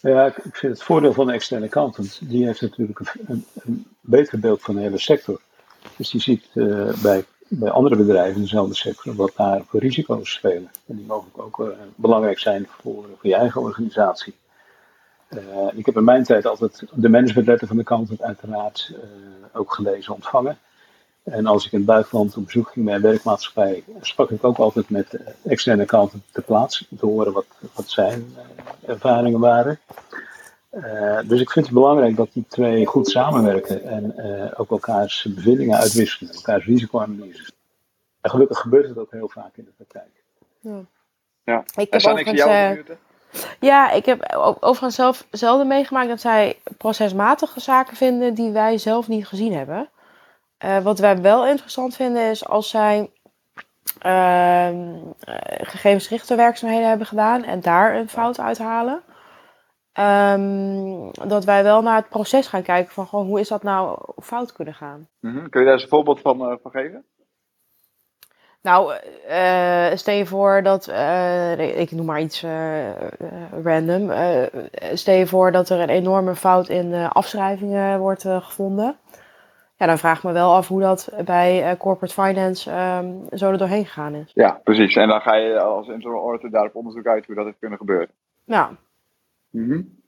Ja, ik, ik vind het voordeel van een externe accountant, die heeft natuurlijk een, een, een beter beeld van de hele sector. Dus die ziet uh, bij, bij andere bedrijven in dezelfde sector wat daar voor risico's spelen. En die mogelijk ook uh, belangrijk zijn voor, voor je eigen organisatie. Uh, ik heb in mijn tijd altijd de managementletter van de accountant uiteraard ook gelezen, ontvangen. En als ik in het buitenland op bezoek ging bij een werkmaatschappij, sprak ik ook altijd met externe accountant ter plaatse om te horen wat, wat zijn ervaringen waren. Uh, dus ik vind het belangrijk dat die twee goed samenwerken en uh, ook elkaars bevindingen uitwisselen, elkaars risicoanalyses. En gelukkig gebeurt het ook heel vaak in de praktijk. Ja. Ja. Ik heb overigens, uh, ja, ik heb overigens zelf zelden meegemaakt dat zij procesmatige zaken vinden die wij zelf niet gezien hebben. wat wij wel interessant vinden is als zij ehm, gegevensgerichte werkzaamheden hebben gedaan en daar een fout uithalen. Um, dat wij wel naar het proces gaan kijken van gewoon, hoe is dat nou fout kunnen gaan. Mm -hmm. Kun je daar eens een voorbeeld van, uh, van geven? Nou, uh, stel je voor dat, uh, ik noem maar iets random, stel je voor dat er een enorme fout in afschrijvingen wordt gevonden. Ja, dan vraag ik me wel af hoe dat bij corporate finance um, zo er doorheen gegaan is. Ja, precies. En dan ga je als internal auditor daar op onderzoek uit hoe dat heeft kunnen gebeuren. Ja. -hmm.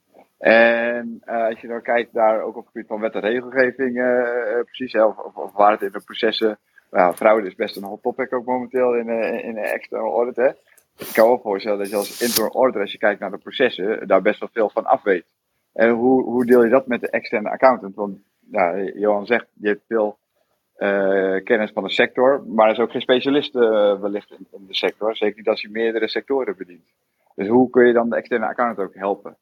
En uh, als je dan kijkt daar ook op het gebied van wet en regelgeving, uh, precies, of, of, waar het in de processen, nou, fraude is best een hot topic ook momenteel in, in de external audit. Hè. Ik kan wel voorstellen dat je als internal auditor, als je kijkt naar de processen, daar best wel veel van af weet. En hoe, hoe deel je dat met de externe accountant? Want Johan zegt, je hebt veel kennis van de sector, maar is ook geen specialist wellicht in, in de sector, zeker niet als je meerdere sectoren bedient. Dus hoe kun je dan de externe accountant ook helpen?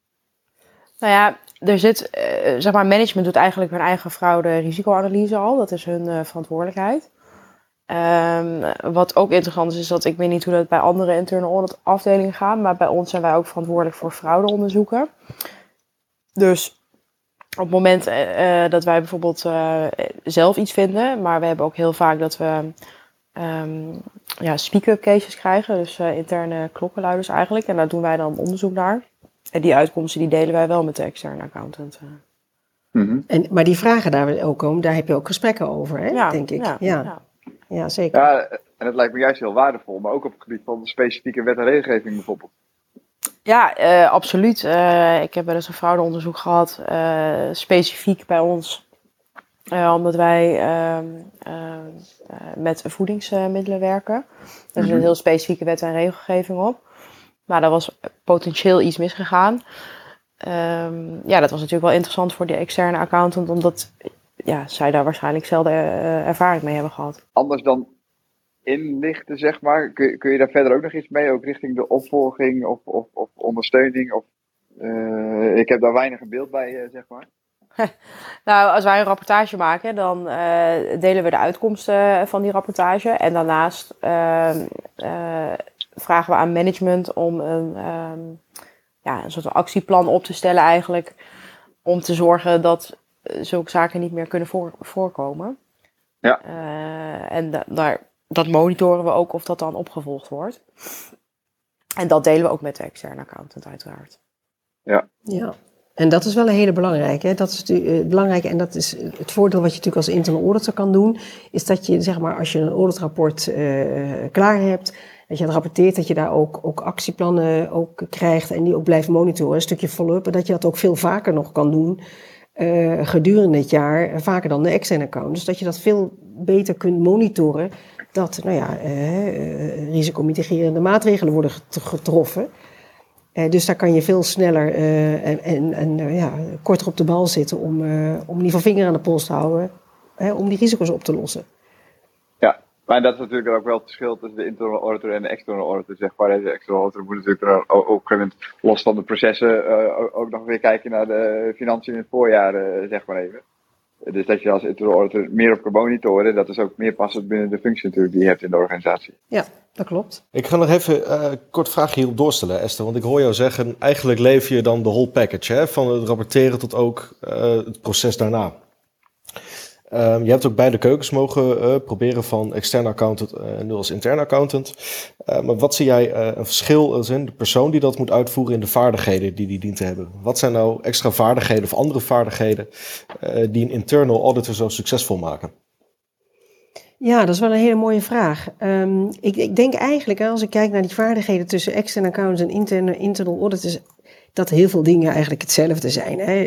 Nou ja, er zit, uh, zeg maar, management doet eigenlijk hun eigen fraude risicoanalyse al. Dat is hun uh, verantwoordelijkheid. Um, wat ook interessant is, is dat ik weet niet hoe dat bij andere internal audit afdelingen gaat, maar bij ons zijn wij ook verantwoordelijk voor fraudeonderzoeken. Dus op het moment uh, dat wij bijvoorbeeld zelf iets vinden, maar we hebben ook heel vaak dat we um, ja, speak-up cases krijgen, dus interne klokkenluiders eigenlijk, en daar doen wij dan onderzoek naar. En die uitkomsten die delen wij wel met de externe accountant. Mm -hmm. en, maar die vragen daar ook om, daar heb je ook gesprekken over, hè? Ja, denk ik. Ja, ja. ja. ja zeker. Ja, en het lijkt me juist heel waardevol, maar ook op het gebied van de specifieke wet en regelgeving bijvoorbeeld. Ja, uh, absoluut. Uh, ik heb wel eens een fraudeonderzoek gehad, uh, specifiek bij ons. Omdat wij ehm, met voedingsmiddelen werken. Er is een heel specifieke wet en regelgeving op. Maar daar was potentieel iets misgegaan. Um, ja, dat was natuurlijk wel interessant voor de externe accountant, omdat ja, zij daar waarschijnlijk zelden uh, ervaring mee hebben gehad. Anders dan inlichten, zeg maar. Kun, kun je daar verder ook nog iets mee, ook richting de opvolging of, of, of ondersteuning? Of, uh, ik heb daar weinig een beeld bij, uh, zeg maar. nou, als wij een rapportage maken, dan delen we de uitkomsten van die rapportage. En daarnaast ehm, vragen we aan management om een, um, ja, een soort actieplan op te stellen eigenlijk. Om te zorgen dat zulke zaken niet meer kunnen voor, voorkomen. Ja. Uh, en da daar, dat monitoren we ook of dat dan opgevolgd wordt. En dat delen we ook met de externe accountant uiteraard. Ja. Ja. En dat is wel een hele belangrijke. Dat is het belangrijke en dat is het voordeel wat je natuurlijk als internal auditor kan doen, is dat je zeg maar als je een auditrapport uh, klaar hebt, dat je het rapporteert, dat je daar ook, ook actieplannen ook krijgt en die ook blijft monitoren, een stukje follow-up, en dat je dat ook veel vaker nog kan doen gedurende het jaar, vaker dan de externe account. Dus dat je dat veel beter kunt monitoren, dat nou ja, risicomitigerende maatregelen worden getroffen. Uh, dus daar kan je veel sneller en, en, en ja, korter op de bal zitten om, om in ieder geval vinger aan de pols te houden om die risico's op te lossen. Ja, maar dat is natuurlijk ook wel het verschil tussen de internal auditor en de external auditor. Zeg maar, de external auditor moet natuurlijk ook, ook los van de processen ook nog weer kijken naar de financiën in het voorjaar, zeg maar even. Dus dat je als auditor meer op kan monitoren, dat is ook meer passend binnen de functie natuurlijk die je hebt in de organisatie. Ja, dat klopt. Ik ga nog even uh, kort vraagje hierop doorstellen, Esther. Want ik hoor jou zeggen, eigenlijk lever je dan de whole package, hè? van het rapporteren tot ook het proces daarna. Um, je hebt ook beide keukens mogen uh, proberen van externe accountant en uh, nu als interne accountant. Uh, maar wat zie jij een verschil in de persoon die dat moet uitvoeren in de vaardigheden die die dient te hebben? Wat zijn nou extra vaardigheden of andere vaardigheden die een internal auditor zo succesvol maken? Ja, dat is wel een hele mooie vraag. Um, ik, ik, denk eigenlijk, als ik kijk naar die vaardigheden tussen externe accountants en interne, internal auditors, dat heel veel dingen eigenlijk hetzelfde zijn. Hè.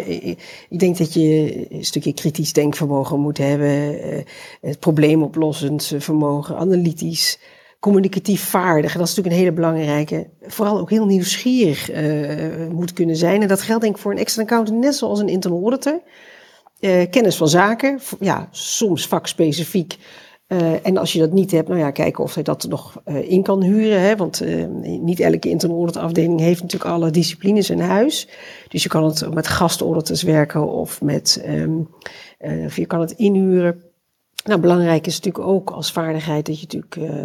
Ik denk dat je een stukje kritisch denkvermogen moet hebben, eh, het probleemoplossend vermogen, analytisch, communicatief vaardig. Dat is natuurlijk een hele belangrijke. Vooral ook heel nieuwsgierig uh, moet kunnen zijn. En dat geldt denk ik voor een externe accountant net zoals een internal auditor. Uh, kennis van zaken, ja, soms vakspecifiek. Uh, en als je dat niet hebt, nou ja, kijken of je dat nog uh, in kan huren. Hè? Want uh, niet elke internal afdeling heeft natuurlijk alle disciplines in huis. Dus je kan het met gastauditors werken of, met, of je kan het inhuren. Nou, belangrijk is natuurlijk ook als vaardigheid dat je natuurlijk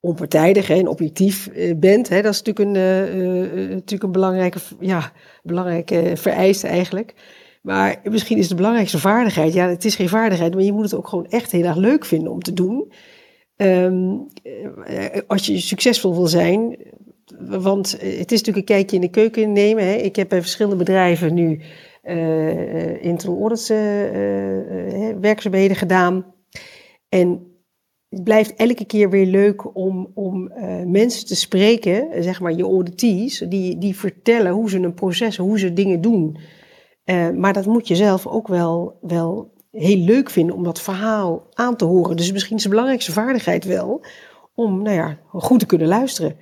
onpartijdig en objectief bent. Hè? Dat is natuurlijk een, natuurlijk een belangrijke, ja, belangrijke vereiste eigenlijk. Maar misschien is de belangrijkste vaardigheid, ja, het is geen vaardigheid, maar je moet het ook gewoon echt heel erg leuk vinden om te doen. Um, als je succesvol wil zijn, want het is natuurlijk een kijkje in de keuken nemen. Hè. Ik heb bij verschillende bedrijven nu uh, internal audits werkzaamheden gedaan. En het blijft elke keer weer leuk om, om mensen te spreken, zeg maar je auditees, die, die vertellen hoe ze een proces, hoe ze dingen doen. Uh, maar dat moet je zelf ook wel, wel heel leuk vinden om dat verhaal aan te horen. Dus misschien is de belangrijkste vaardigheid wel om nou ja, goed te kunnen luisteren.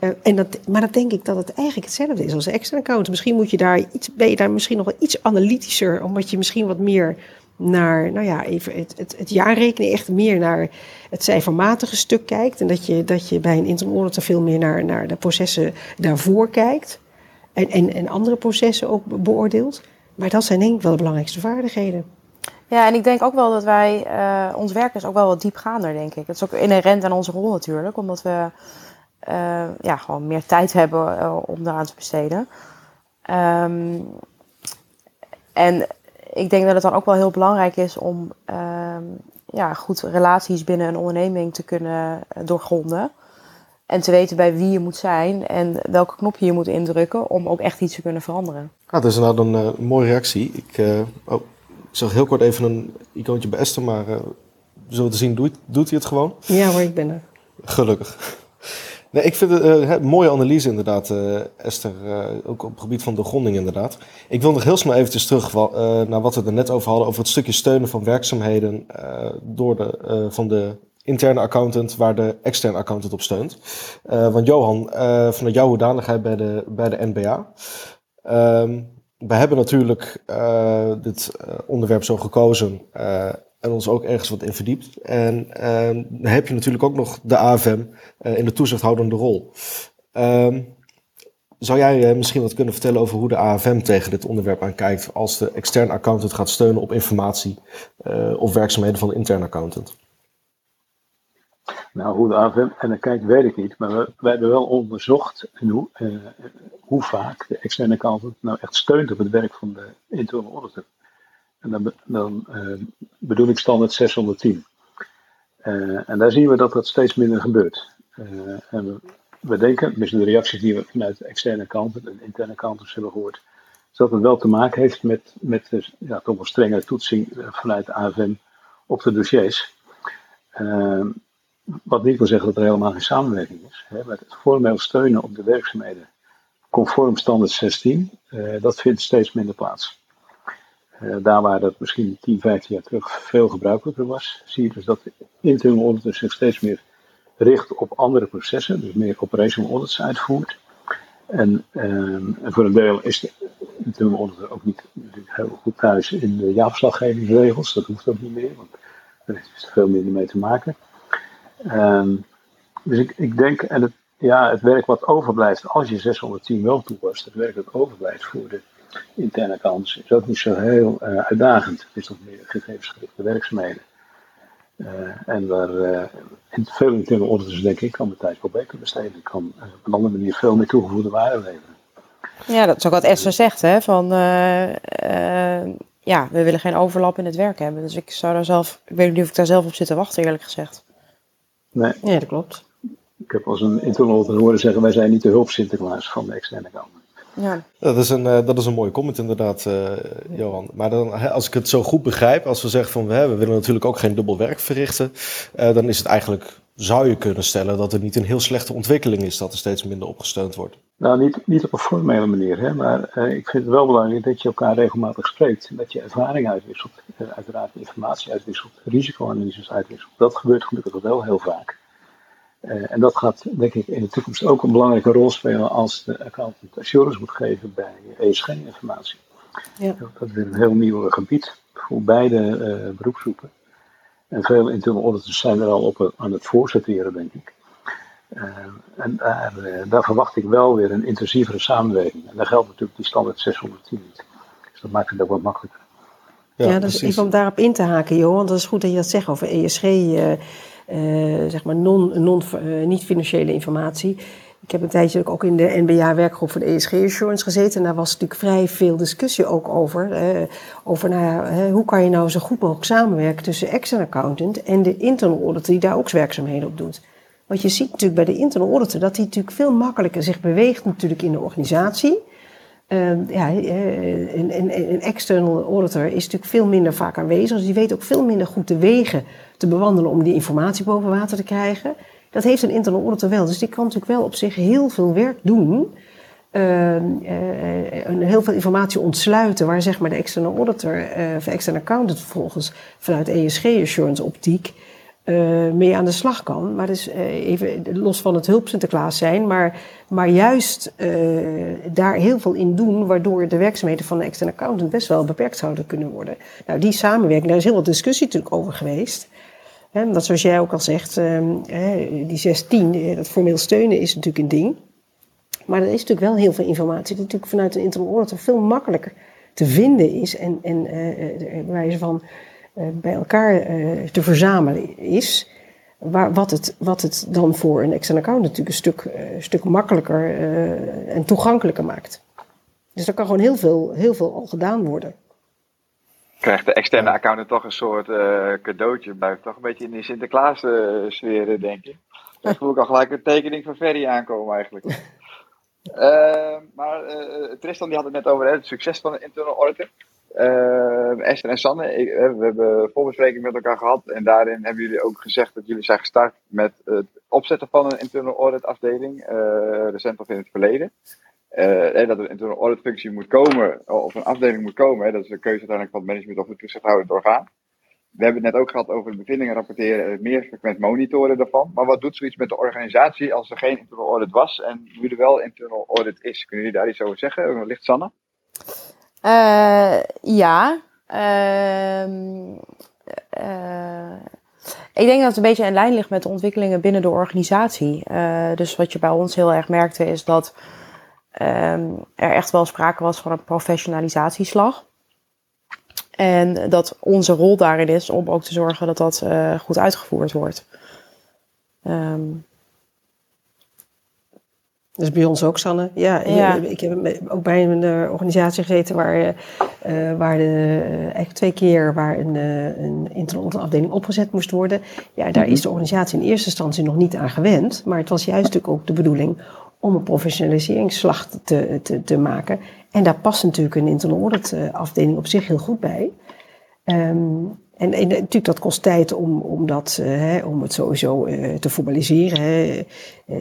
Uh, en dat, maar dat denk ik dat het eigenlijk hetzelfde is als externe account. Misschien moet je daar iets, ben je daar misschien nog wel iets analytischer, omdat je misschien wat meer naar, nou ja, even het, het, het jaarrekening echt meer naar het cijfermatige stuk kijkt. En dat je, dat je bij een internal auditor veel meer naar, naar de processen daarvoor kijkt en, en, en andere processen ook beoordeeld. Maar dat zijn denk ik wel de belangrijkste vaardigheden. Ja, en ik denk ook wel dat wij, uh, ons werk is ook wel wat diepgaander, denk ik. Dat is ook inherent aan onze rol natuurlijk, omdat we uh, ja, gewoon meer tijd hebben uh, om daaraan te besteden. Um, en ik denk dat het dan ook wel heel belangrijk is om um, ja, goed relaties binnen een onderneming te kunnen doorgronden. En te weten bij wie je moet zijn en welke knopje je moet indrukken om ook echt iets te kunnen veranderen. Ja, dat is inderdaad een uh, mooie reactie. Ik, uh, oh, ik zag heel kort even een icoontje bij Esther, maar uh, zo te zien doet, doet hij het gewoon. Ja hoor, ik ben er. Gelukkig. Nee, ik vind het een mooie analyse inderdaad, Esther. ook op het gebied van de gronding inderdaad. Ik wil nog heel snel eventjes terug naar wat we er net over hadden. Over het stukje steunen van werkzaamheden door de, van de interne accountant waar de externe accountant op steunt. Uh, want Johan, uh, vanuit jouw hoedanigheid bij de, bij de NBA. Um, we hebben natuurlijk uh, dit onderwerp zo gekozen en ons ook ergens wat in verdiept. En ehm, dan heb je natuurlijk ook nog de AFM in de toezichthoudende rol. Um, zou jij misschien wat kunnen vertellen over hoe de AFM tegen dit onderwerp aankijkt als de externe accountant gaat steunen op informatie of werkzaamheden van de interne accountant? Nou, hoe de AFM en dan kijkt, weet ik niet. Maar we, hebben wel onderzocht hoe, uh, hoe vaak de externe accountant nou echt steunt op het werk van de internal auditor. En dan, dan uh, bedoel ik standaard 610. Uh, en daar zien we dat dat steeds minder gebeurt. en we, we denken, misschien de reacties die we vanuit externe accountant en interne accountants hebben gehoord, dat het wel te maken heeft met, met ja, toch wel strengere toetsing vanuit de AFM op de dossiers. Wat niet wil zeggen dat er helemaal geen samenwerking is. Hè, met het formeel steunen op de werkzaamheden conform standaard 16, uh, dat vindt steeds minder plaats. Uh, daar waar dat misschien 10, 15 jaar terug veel gebruikelijker was, zie je dus dat de internal auditor zich steeds meer richt op andere processen, dus meer operational audits uitvoert. En, en voor een deel is de, internal auditor ook niet heel goed thuis in de jaarverslaggevingsregels. Dat hoeft ook niet meer, want daar heeft veel minder mee te maken. Ehm, dus ik, ik denk, en het, ja, het werk wat overblijft als je 610 wel toepast, het werk dat overblijft voor de interne kans, is ook niet zo heel uh, uitdagend. Het is toch meer gegevensgerichte werkzaamheden. Uh, en daar uh, veel interne auditors denk ik kan mijn tijd wel beter besteden. Ik kan op een andere manier veel meer toegevoegde waarde leveren. Ja, dat is ook wat Esther zegt, hè? Van ja, we willen geen overlap in het werk hebben. Dus ik zou daar zelf, ik weet niet of ik daar zelf op zit te wachten, eerlijk gezegd. Nee. Ja, dat klopt. Ik heb als een internal horen zeggen, wij zijn niet de hulp Sinterklaas van de externe kant. Ja. Dat, is een, uh, dat is een mooie comment inderdaad, uh, Johan. Maar dan, als ik het zo goed begrijp, als we zeggen van we, we willen natuurlijk ook geen dubbel werk verrichten, uh, dan is het eigenlijk, zou je kunnen stellen, dat er niet een heel slechte ontwikkeling is dat er steeds minder opgesteund wordt. Nou, niet, niet op een formele manier, hè, maar ik vind het wel belangrijk dat je elkaar regelmatig spreekt. Dat je ervaring uitwisselt, uiteraard informatie uitwisselt, risicoanalyses uitwisselt. Dat gebeurt gelukkig wel heel vaak. Uh, en dat gaat, denk ik, in de toekomst ook een belangrijke rol spelen als de accountant assurance moet geven bij ESG-informatie. Ja. Dat is weer een heel nieuw gebied voor beide beroepsgroepen. En veel internal auditors zijn er al op aan het voorsorteren, denk ik. Uh, en daar, daar, verwacht ik wel weer een intensievere samenwerking. En daar geldt natuurlijk die standaard 610 niet. Dus dat maakt het ook wat makkelijker. Ja, ja dus even om daarop in te haken, Johan. Dat is goed dat je dat zegt over ESG. Uh, zeg maar non, non, uh, niet-financiële informatie. Ik heb een tijdje ook in de NBA-werkgroep voor de ESG Assurance gezeten. En daar was natuurlijk vrij veel discussie ook over. Uh, over nou ja, hoe kan je nou zo goed mogelijk samenwerken tussen externe accountant en de internal auditor die daar ook werkzaamheden op doet. Want je ziet natuurlijk bij de internal auditor dat hij natuurlijk veel makkelijker zich beweegt natuurlijk in de organisatie. Uh, ja, een, een, een external auditor is natuurlijk veel minder vaak aanwezig. Dus die weet ook veel minder goed de wegen te bewandelen om die informatie boven water te krijgen. Dat heeft een internal auditor wel. Dus die kan natuurlijk wel op zich heel veel werk doen. Uh, heel veel informatie ontsluiten waar zeg maar de externe auditor uh, of externe accountant vervolgens vanuit ESG assurance optiek uh, mee aan de slag kan. Maar dus uh, even los van het hulp Sinterklaas zijn, maar, maar juist uh, daar heel veel in doen, waardoor de werkzaamheden van de externe accountant best wel beperkt zouden kunnen worden. Nou, die samenwerking, daar is heel wat discussie natuurlijk over geweest. Dat zoals jij ook al zegt, die 16, dat formeel steunen is natuurlijk een ding. Maar er is natuurlijk wel heel veel informatie die natuurlijk vanuit een internal auditor veel makkelijker te vinden is. En, en bij wijze van bij elkaar uh, te verzamelen is. Waar, wat, het, wat het dan voor een externe account natuurlijk een stuk, uh, stuk makkelijker en toegankelijker maakt. Dus er kan gewoon heel veel, heel veel al gedaan worden. Krijgt de externe accountant toch een soort cadeautje. Blijft toch een beetje in die Sinterklaas sferen, denk ik. Dan voel ik al gelijk een tekening van Ferry aankomen eigenlijk. maar Tristan die had het net over hè, het succes van de internal auditor. Uh, Esther en Sanne, ik, we hebben voorbespreking met elkaar gehad en daarin hebben jullie ook gezegd dat jullie zijn gestart met het opzetten van een internal audit afdeling, uh, recent of in het verleden. Uh, dat er een internal audit functie moet komen, of een afdeling moet komen, hè, dat is de keuze uiteindelijk van het management of het toezichthoudend orgaan. We hebben het net ook gehad over de bevindingen rapporteren en meer frequent monitoren daarvan. Maar wat doet zoiets met de organisatie als er geen internal audit was en nu er wel internal audit is? Kunnen jullie daar iets over zeggen? Ligt Sanne? Uh, ja. Uh, uh, ik denk dat het een beetje in lijn ligt met de ontwikkelingen binnen de organisatie. dus wat je bij ons heel erg merkte is dat ehm, er echt wel sprake was van een professionalisatieslag. En dat onze rol daarin is om ook te zorgen dat dat goed uitgevoerd wordt. Um, dat is bij ons ook, Sanne. Ja, ja. ik heb ook bij een uh, organisatie gezeten waar, uh, waar de, eigenlijk twee keer waar een, een afdeling opgezet moest worden. Ja, daar is de organisatie in eerste instantie nog niet aan gewend. Maar het was juist natuurlijk ook de bedoeling om een professionaliseringsslag te, te, te maken. En daar past natuurlijk een internal audit afdeling op zich heel goed bij. Um, en, en, natuurlijk, dat kost tijd om, om, dat, uh, hè, om het sowieso uh, te formaliseren. Hè. Uh,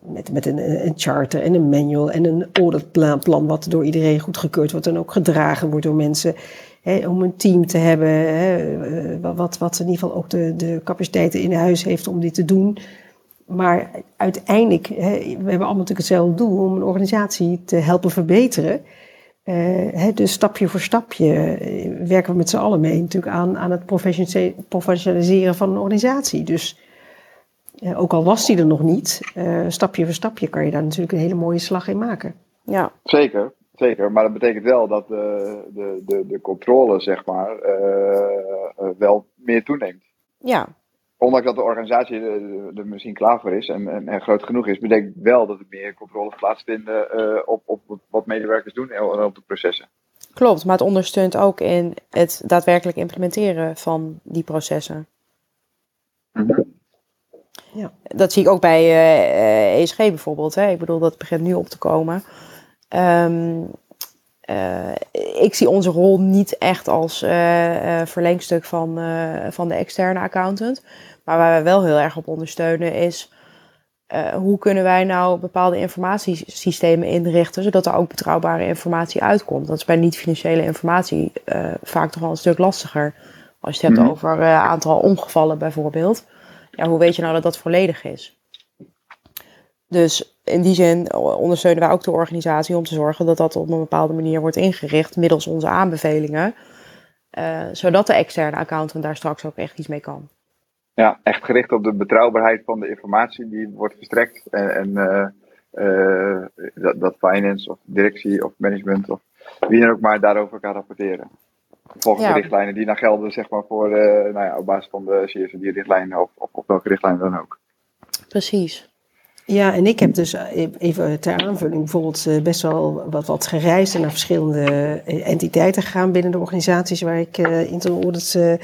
met, met een, een, charter en een manual en een auditplan, plan, wat door iedereen goedgekeurd wordt en ook gedragen wordt door mensen. Hè, om een team te hebben, hè, wat, wat in ieder geval ook de, de capaciteiten in huis heeft om dit te doen. Maar uiteindelijk, hè, we hebben allemaal natuurlijk hetzelfde doel om een organisatie te helpen verbeteren. Hè, dus stapje voor stapje eh, werken we met z'n allen mee natuurlijk aan, aan het professionalise- professionaliseren van een organisatie. Dus eh, ook al was die er nog niet, eh, stapje voor stapje kan je daar natuurlijk een hele mooie slag in maken. Ja, Zeker, zeker. Maar dat betekent wel dat de, de, de, de controle, zeg maar, eh, eh, wel meer toeneemt. ja, Ondanks dat de organisatie er, misschien klaar voor is en, en, en groot genoeg is, betekent wel dat er meer controles plaatsvinden eh, op, op wat medewerkers doen en op de processen. klopt. Maar het ondersteunt ook in het daadwerkelijk implementeren van die processen. Dat zie ik ook bij eh, ESG bijvoorbeeld. Hè. Ik bedoel, dat begint nu op te komen. Ehm, eh, ik zie onze rol niet echt als eh, eh, verlengstuk van, eh, van de externe accountant. Maar waar wij wel heel erg op ondersteunen is... eh, hoe kunnen wij nou bepaalde informatiesystemen inrichten... zodat er ook betrouwbare informatie uitkomt. Dat is bij niet-financiële informatie eh, vaak toch wel een stuk lastiger. Als je het hebt Mhm. over een aantal ongevallen bijvoorbeeld. Ja, hoe weet je nou dat dat volledig is? Dus in die zin ondersteunen wij ook de organisatie om te zorgen dat dat op een bepaalde manier wordt ingericht middels onze aanbevelingen. eh, zodat de externe accountant daar straks ook echt iets mee kan. Ja, echt gericht op de betrouwbaarheid van de informatie die wordt verstrekt. En, en eh, eh, dat, dat finance of directie of management of wie dan ook maar daarover kan rapporteren. Volgens Ja. de richtlijnen die dan gelden, zeg maar, voor, nou ja, op basis van de CSD-richtlijnen of, of op welke richtlijn dan ook. Precies. Ja, en ik heb dus eh, even ter aanvulling bijvoorbeeld eh, best wel wat, wat gereisd en naar verschillende eh, entiteiten gegaan binnen de organisaties waar ik internal audits, eh,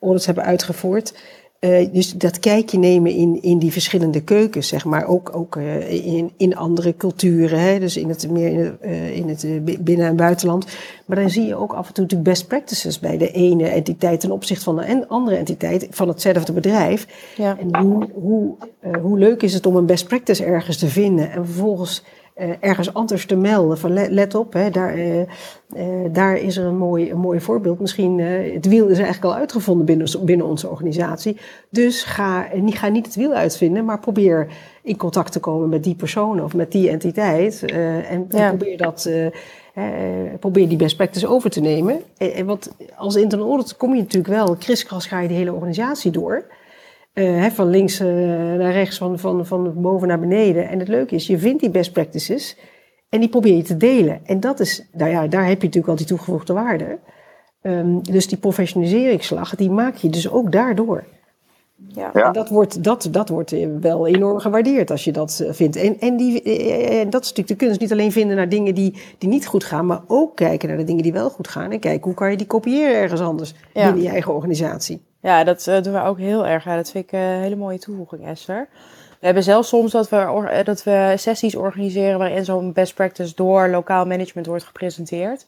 audits heb uitgevoerd. Eh, dus dat kijkje nemen in, in die verschillende keukens, zeg maar, ook, ook eh, in, in andere culturen, hè? dus in het, meer in het, eh, in het bi- binnen- en buitenland. Maar dan zie je ook af en toe natuurlijk best practices bij de ene entiteit ten opzichte van de en- andere entiteit van hetzelfde bedrijf. Ja. En hoe, hoe, hoe leuk is het om een best practice ergens te vinden en vervolgens eh, ergens anders te melden van let, let op, hè, daar, eh, eh, daar is er een mooi, een mooi voorbeeld. Misschien, het wiel is eigenlijk al uitgevonden binnen, binnen onze organisatie. Dus ga, niet- ga niet het wiel uitvinden, maar probeer in contact te komen met die persoon of met die entiteit. en Ja. probeer dat... probeer die best practice over te nemen. En, en want als internal audit kom je natuurlijk wel, kriskras ga je de hele organisatie door. Eh, hè, van links eh, naar rechts, van, van, van boven naar beneden. En het leuke is, je vindt die best practices en die probeer je te delen. En dat is, nou ja, daar heb je natuurlijk al die toegevoegde waarde. Ehm, dus die professionaliseringsslag, die maak je dus ook daardoor. Ja. Ja. En dat wordt, dat, dat wordt eh, wel enorm gewaardeerd als je dat vindt. En, en, die, en dat is natuurlijk de kunst. Niet alleen vinden naar dingen die, die niet goed gaan, maar ook kijken naar de dingen die wel goed gaan. En kijken hoe kan je die kopiëren ergens anders Ja. binnen je eigen organisatie. Ja, dat eh, doen we ook heel erg. Dat vind ik een hele mooie toevoeging, Esther. We hebben zelfs soms dat we, eh, dat we sessies organiseren waarin zo'n best practice door lokaal management wordt gepresenteerd.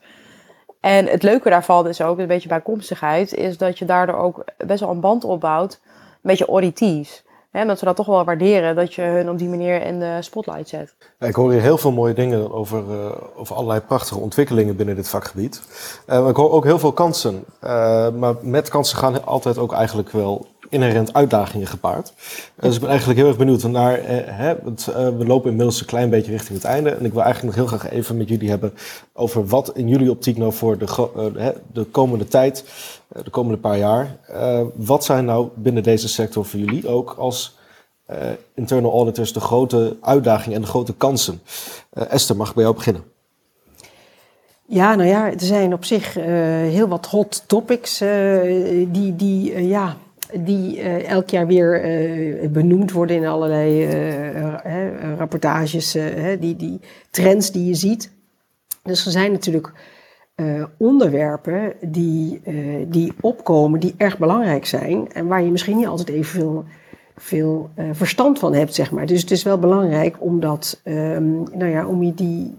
En het leuke daarvan is ook, een beetje bijkomstigheid, is dat je daardoor ook best wel een band opbouwt, een beetje auditees. Dat we dat toch wel waarderen, dat je hun op die manier in de spotlight zet. Ik hoor hier heel veel mooie dingen over, eh, over allerlei prachtige ontwikkelingen binnen dit vakgebied. Maar ik hoor ook heel veel kansen. Eh, maar met kansen gaan altijd ook eigenlijk wel inherent uitdagingen gepaard. Eh, dus ik ben eigenlijk heel erg benieuwd naar. eh, hè, want, eh, we lopen inmiddels een klein beetje richting het einde. En ik wil eigenlijk nog heel graag even met jullie hebben over wat in jullie optiek nou voor de, de komende tijd, de komende paar jaar. wat zijn nou binnen deze sector voor jullie ook als internal auditors de grote uitdagingen en de grote kansen. Esther, mag ik bij jou beginnen? Ja, nou ja, er zijn op zich heel wat hot topics die, die, ja, die eh, elk jaar weer eh, benoemd worden in allerlei eh, rapportages, die, die trends die je ziet. Dus er zijn natuurlijk onderwerpen die, die opkomen, die erg belangrijk zijn en waar je misschien niet altijd even veel, veel verstand van hebt, zeg maar. Dus het is wel belangrijk om ehm, nou ja, om je die,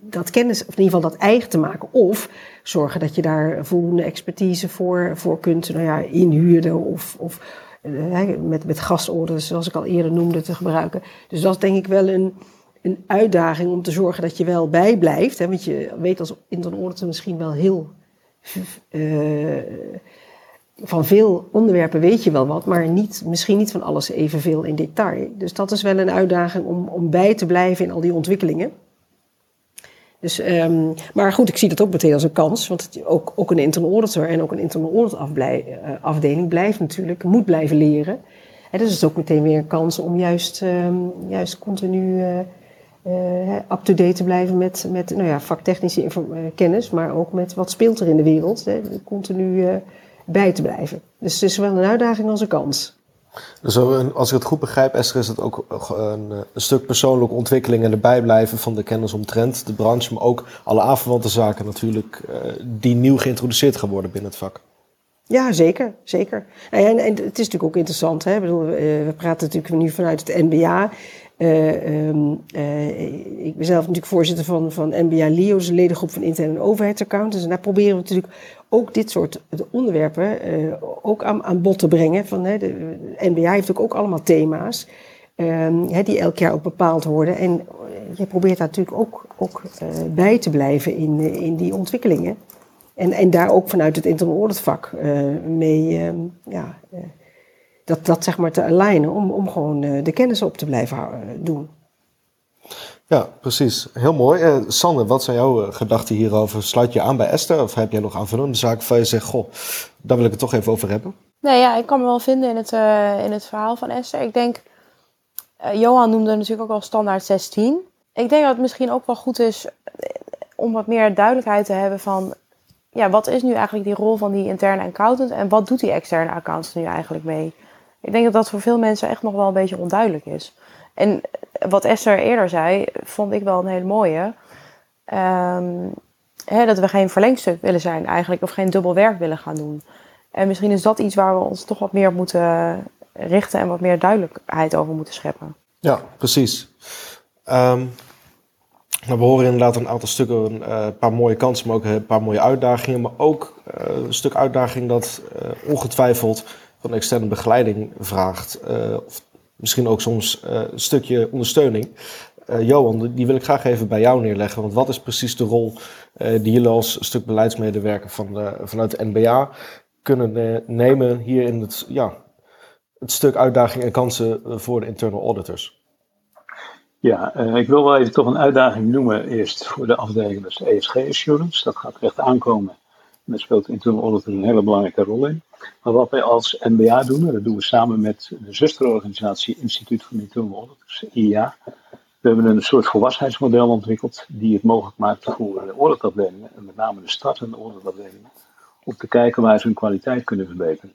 dat kennis, of in ieder geval dat eigen te maken. Of zorgen dat je daar voldoende expertise voor, voor kunt nou ja, inhuren of, of eh, met, met gastorders, zoals ik al eerder noemde, te gebruiken. Dus dat is denk ik wel een, een uitdaging om te zorgen dat je wel bijblijft. Hè, want je weet als intern auditor misschien wel heel... eh, van veel onderwerpen weet je wel wat, maar niet, misschien niet van alles evenveel in detail. Dus dat is wel een uitdaging om, om bij te blijven in al die ontwikkelingen. Dus, ehm, maar goed, ik zie dat ook meteen als een kans. Want het, ook, ook een internal auditor en ook een internal audit afblij, eh, blijft natuurlijk, moet blijven leren. En dus is het ook meteen weer een kans om juist, ehm, juist continu eh, eh, up-to-date te blijven met, met nou ja, vaktechnische kennis, maar ook met wat speelt er in de wereld. Hè, continu bij te blijven. Dus het is zowel een uitdaging als een kans. Dus als ik het goed begrijp, Esther, is het ook een, een stuk persoonlijke ontwikkeling en erbij blijven van de kennis omtrent de branche, maar ook alle aanverwante zaken natuurlijk eh, die nieuw geïntroduceerd gaan worden binnen het vak. Ja, zeker. zeker. En, en het is natuurlijk ook interessant. Hè? Bedoel, eh, we praten natuurlijk nu vanuit het NBA. Eh, ehm, eh, ik ben zelf natuurlijk voorzitter van, van NBA LIO, dus een ledengroep van interne en overheidsaccountants. En daar proberen we natuurlijk ook dit soort onderwerpen eh, ook aan, aan bod te brengen. Van, de, de NBA heeft ook, ook allemaal thema's ehm, die elk jaar ook bepaald worden. En je probeert daar natuurlijk ook, ook eh, bij te blijven in, eh, in die ontwikkelingen. En, en daar ook vanuit het internal audit vak eh, mee, ehm, ja, eh, dat, dat zeg maar te alignen om, om gewoon eh, de kennis op te blijven eh, doen. Ja, precies. Heel mooi. Sanne, wat zijn jouw eh, gedachten hierover? Sluit je aan bij Esther of heb jij nog aanvullende zaken van je zegt, goh, daar wil ik het toch even over hebben? Nee, ja, ik kan me wel vinden in het, eh, in het verhaal van Esther. Ik denk, Johan noemde natuurlijk ook al standaard 16. Ik denk dat het misschien ook wel goed is om wat meer duidelijkheid te hebben van, ja, wat is nu eigenlijk die rol van die interne accountant en wat doet die externe accountant nu eigenlijk mee? Ik denk dat dat voor veel mensen echt nog wel een beetje onduidelijk is. En wat Esther eerder zei, vond ik wel een hele mooie. Ehm, hè, dat we geen verlengstuk willen zijn eigenlijk, of geen dubbel werk willen gaan doen. En misschien is dat iets waar we ons toch wat meer op moeten richten en wat meer duidelijkheid over moeten scheppen. Ja, precies. Ehm, we horen inderdaad een aantal stukken, eh, een paar mooie kansen, maar ook een paar mooie uitdagingen. Maar ook eh, een stuk uitdaging dat eh, ongetwijfeld van externe begeleiding vraagt. eh, of misschien ook soms eh, een stukje ondersteuning. Eh, Johan, die wil ik graag even bij jou neerleggen. Want wat is precies de rol eh, die jullie als stuk beleidsmedewerker van de, vanuit de NBA kunnen nemen hier in het, ja, het stuk uitdaging en kansen voor de internal auditors? Ja, ik wil wel even toch een uitdaging noemen eerst voor de afdeling, is ESG Assurance. Dat gaat echt aankomen. Daar speelt Internal een hele belangrijke rol in. Maar wat wij als NBA doen, en dat doen we samen met de zusterorganisatie Instituut van Internal Auditors, IA. We hebben een soort volwassenheidsmodel ontwikkeld die het mogelijk maakt voor de auditafdelingen, en met name de startende auditafdelingen, om te kijken waar ze hun kwaliteit kunnen verbeteren.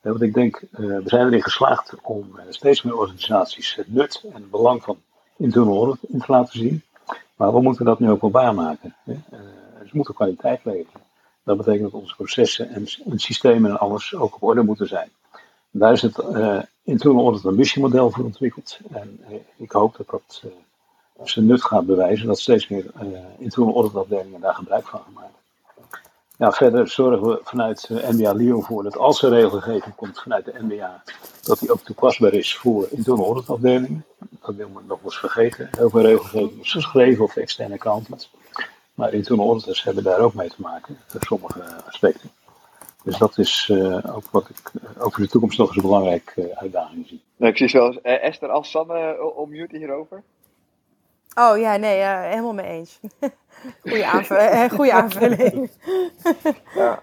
Want ik denk, eh, we zijn erin geslaagd om eh, steeds meer organisaties het nut en het belang van internal audit in te laten zien. Maar we moeten dat nu ook wel waarmaken. Eh, ze moeten kwaliteit leveren. Dat betekent dat onze processen en, en systemen en alles ook op orde moeten zijn. Daar is het eh internal audit ambitiemodel voor ontwikkeld. En eh, ik hoop dat dat eh, zijn nut gaat bewijzen. Dat steeds meer internal audit afdelingen daar gebruik van gaan maken. Ja, verder zorgen we vanuit NBA Leo voor dat als er regelgeving komt vanuit de NBA, dat die ook toepasbaar is voor internal auditafdelingen. Dat wil men nog eens vergeten. Heel veel regelgeving is geschreven de externe accountants. Maar internal auditors hebben daar ook mee te maken, voor sommige aspecten. Dus dat is eh, ook wat ik eh, ook voor de toekomst nog eens een belangrijke eh, uitdaging zie. Nou, ik zie zelfs eh, Esther als Sanne uh, omute hierover. Oh ja, nee, eh, helemaal mee eens. Goeie, aanvul- eh, goeie aanvulling. Ja,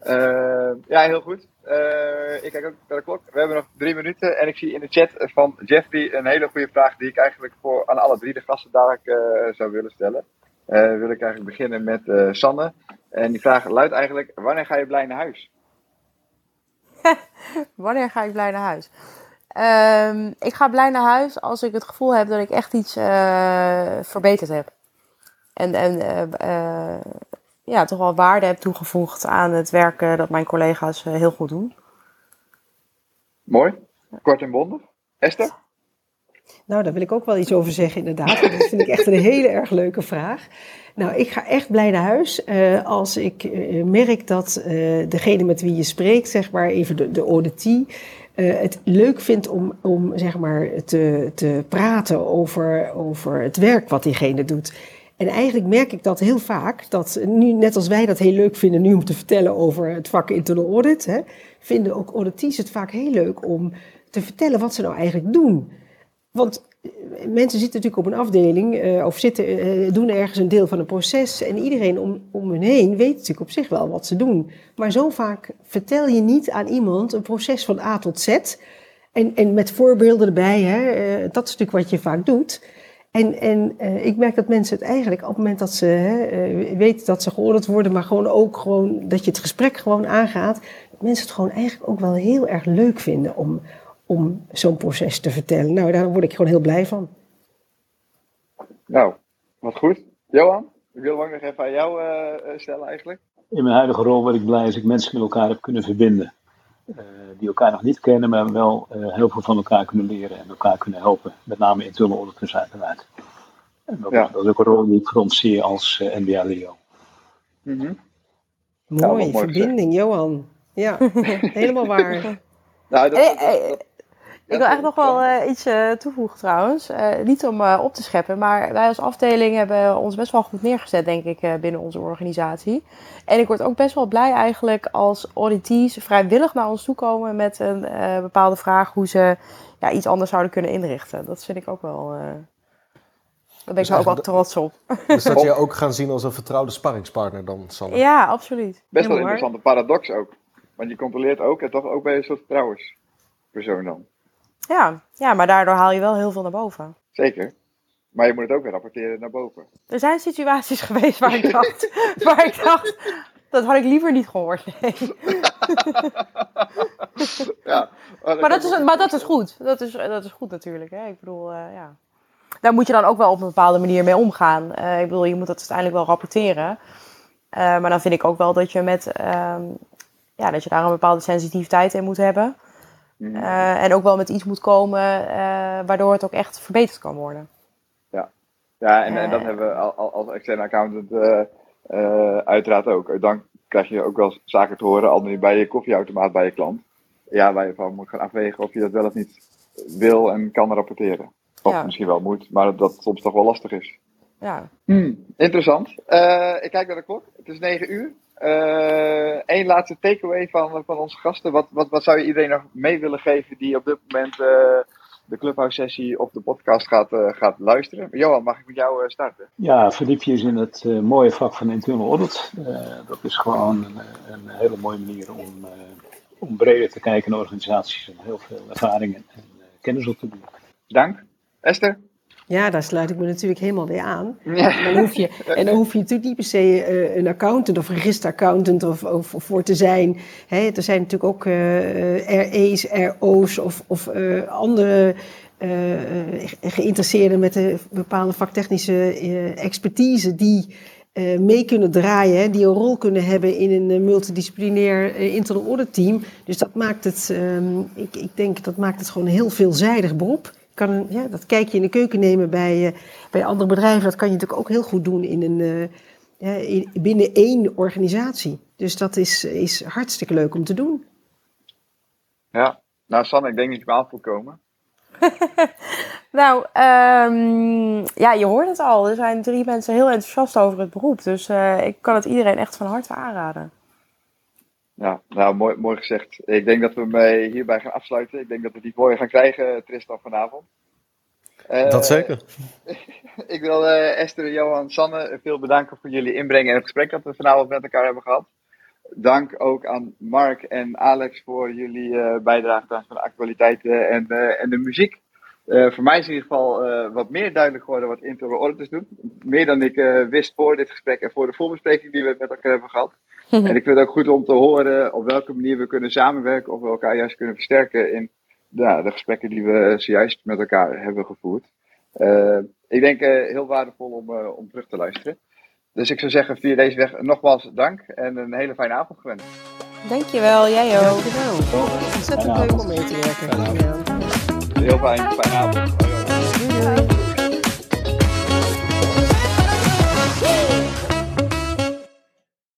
Eh, ja heel goed. Eh, ik kijk ook naar de klok. We hebben nog drie minuten. En ik zie in de chat van Jeffrey een hele goede vraag die ik eigenlijk voor aan alle drie de gasten daar eh, zou willen stellen. Eh, wil ik eigenlijk beginnen met eh, Sanne. En die vraag luidt eigenlijk: wanneer ga je blij naar huis? Wanneer ga ik blij naar huis? Ehm, ik ga blij naar huis als ik het gevoel heb dat ik echt iets eh, verbeterd heb. En, en ja, toch wel waarde heb toegevoegd aan het werk dat mijn collega's heel goed doen. Mooi. Kort en bondig. Esther? Nou, daar wil ik ook wel iets over zeggen, inderdaad. want Dat vind ik echt een hele erg leuke vraag. Nou, ik ga echt blij naar huis eh, als ik eh, merk dat eh, degene met wie je spreekt, zeg maar even de, de het leuk vindt om, om zeg maar te, te praten over, over het werk wat diegene doet. En eigenlijk merk ik dat heel vaak, dat nu, net als wij dat heel leuk vinden nu om te vertellen over het vak internal audit, hè, vinden ook auditees het vaak heel leuk om te vertellen wat ze nou eigenlijk doen. Want mensen zitten natuurlijk op een afdeling eh, of eh, doen ergens een deel van een proces. En iedereen om, om hen heen weet natuurlijk op zich wel wat ze doen. Maar zo vaak vertel je niet aan iemand een proces van A tot Z. En, en met voorbeelden erbij, hè, eh, dat is natuurlijk wat je vaak doet. En, en eh, ik merk dat mensen het eigenlijk op het moment dat ze hè, eh, weten dat ze geoordeeld worden, maar gewoon ook gewoon dat je het gesprek gewoon aangaat, dat mensen het gewoon eigenlijk ook wel heel erg leuk vinden om, om zo'n proces te vertellen. Nou, daar word ik gewoon heel blij van. Nou, wat goed. Johan, ik wil ook nog even aan jou eh, stellen eigenlijk. In mijn huidige rol ben ik blij als ik mensen met elkaar heb kunnen verbinden. Eh, die elkaar nog niet kennen, maar wel eh, heel veel van elkaar kunnen leren en elkaar kunnen helpen. Met name internal auditors uiteraard. En dat, Ja. is, dat is ook een rol die ik voor ons zie als NBA Leo. Mhm. Mooi, mooi verbinding, Johan. Ja, helemaal waar. Nou, dat, dat- dat- dat- Ik wil echt nog wel eh, iets eh, toevoegen trouwens. Eh, niet om eh, op te scheppen, maar wij als afdeling hebben ons best wel goed neergezet, denk ik, eh, binnen onze organisatie. En ik word ook best wel blij eigenlijk als auditees vrijwillig naar ons toe komen met een eh, bepaalde vraag hoe ze ja, iets anders zouden kunnen inrichten. Dat vind ik ook wel. eh daar ben ik Dus ook wel trots op. Dus dat je ook gaan zien als een vertrouwde sparringspartner dan, Sanne. Ja, absoluut. best wel een interessante paradox ook. Want je controleert ook en toch ook bij een soort vertrouwenspersoon dan. Ja, ja, maar daardoor haal je wel heel veel naar boven. Zeker. Maar je moet het ook weer rapporteren naar boven. Er zijn situaties geweest waar ik dacht, waar ik dacht dat had ik liever niet gehoord. Nee. ja, Maar dat, is, maar dat is goed. Dat is, dat is goed natuurlijk. Hè? Ik bedoel, eh, ja. Daar moet je dan ook wel op een bepaalde manier mee omgaan. Eh, ik bedoel, je moet dat uiteindelijk wel rapporteren. Eh, maar dan vind ik ook wel dat je, met, ehm, ja, dat je daar een bepaalde sensitiviteit in moet hebben. Mhm. Eh, en ook wel met iets moet komen eh, waardoor het ook echt verbeterd kan worden. Ja, en, en Eh. dat hebben we al- al- als externe accountant eh, eh, uiteraard ook. Dan krijg je ook wel zaken te horen, al niet bij je koffieautomaat bij je klant. Ja, waar je van moet gaan afwegen of je dat wel of niet wil en kan rapporteren. Of Ja. misschien wel moet, maar dat dat soms toch wel lastig is. Ja. Interessant. Eh, ik kijk naar de klok. Het is 9 uur. Eén laatste takeaway van, van onze gasten. Wat, wat, wat zou je iedereen nog mee willen geven die op dit moment eh, de Clubhouse sessie of de podcast gaat, eh, gaat luisteren? Johan, mag ik met jou eh, starten? Ja, verdiep je eens in het eh, mooie vak van internal audit. Eh, dat is gewoon een, eh, een hele mooie manier om, eh, om breder te kijken naar organisaties en heel veel ervaringen en eh, kennis op te doen. Dank. Esther? Ja, daar sluit ik me natuurlijk helemaal bij aan. Ja. En dan hoef je, en dan hoef je natuurlijk niet per se eh, een accountant of registeraccountant of, of, of voor te zijn. Hè, er zijn natuurlijk ook eh, RE's, RO's of, of eh, andere eh, eh, geïnteresseerden met een bepaalde vaktechnische eh, expertise die eh, mee kunnen draaien, hè, die een rol kunnen hebben in een eh, multidisciplinair eh, internal audit team. Dus dat maakt het, ehm, ik, ik denk dat maakt het gewoon een heel veelzijdig beroep. Kan ja, dat kijkje in de keuken nemen bij, eh, bij andere bedrijven, dat kan je natuurlijk ook heel goed doen in een, eh, ja, in, binnen één organisatie. Dus dat is, is hartstikke leuk om te doen. Ja. Nou, Sanne, ik denk dat je me aan voelt komen. Nou, ehm, ja, je hoort het al. Er zijn drie mensen heel enthousiast over het beroep. Dus eh, ik kan het iedereen echt van harte aanraden. Ja, nou, mooi, mooi gezegd. Ik denk dat we hem hierbij gaan afsluiten. Ik denk dat we die voor je gaan krijgen, Tristan, vanavond. Eh, Dat zeker. Ik wil eh, Esther, Johan, Sanne veel bedanken voor jullie inbreng en het gesprek dat we vanavond met elkaar hebben gehad. Dank ook aan Mark en Alex voor jullie eh, bijdrage aan de actualiteiten en, eh, en de muziek. Eh, voor mij is in ieder geval eh, wat meer duidelijk geworden wat internal auditors doen. Meer dan ik eh, wist voor dit gesprek en voor de voorbespreking die we met elkaar hebben gehad. En ik vind het ook goed om te horen op welke manier we kunnen samenwerken of we elkaar juist kunnen versterken in ja, de gesprekken die we zojuist met elkaar hebben gevoerd. Eh, ik denk eh, heel waardevol om, eh, om terug te luisteren. Dus ik zou zeggen, via deze weg nogmaals dank en een hele fijne avond gewenst. Dankjewel, jij ook. Dankjewel. Ontzettend leuk om mee te werken. Heel fijn, fijne avond. Doei, doei.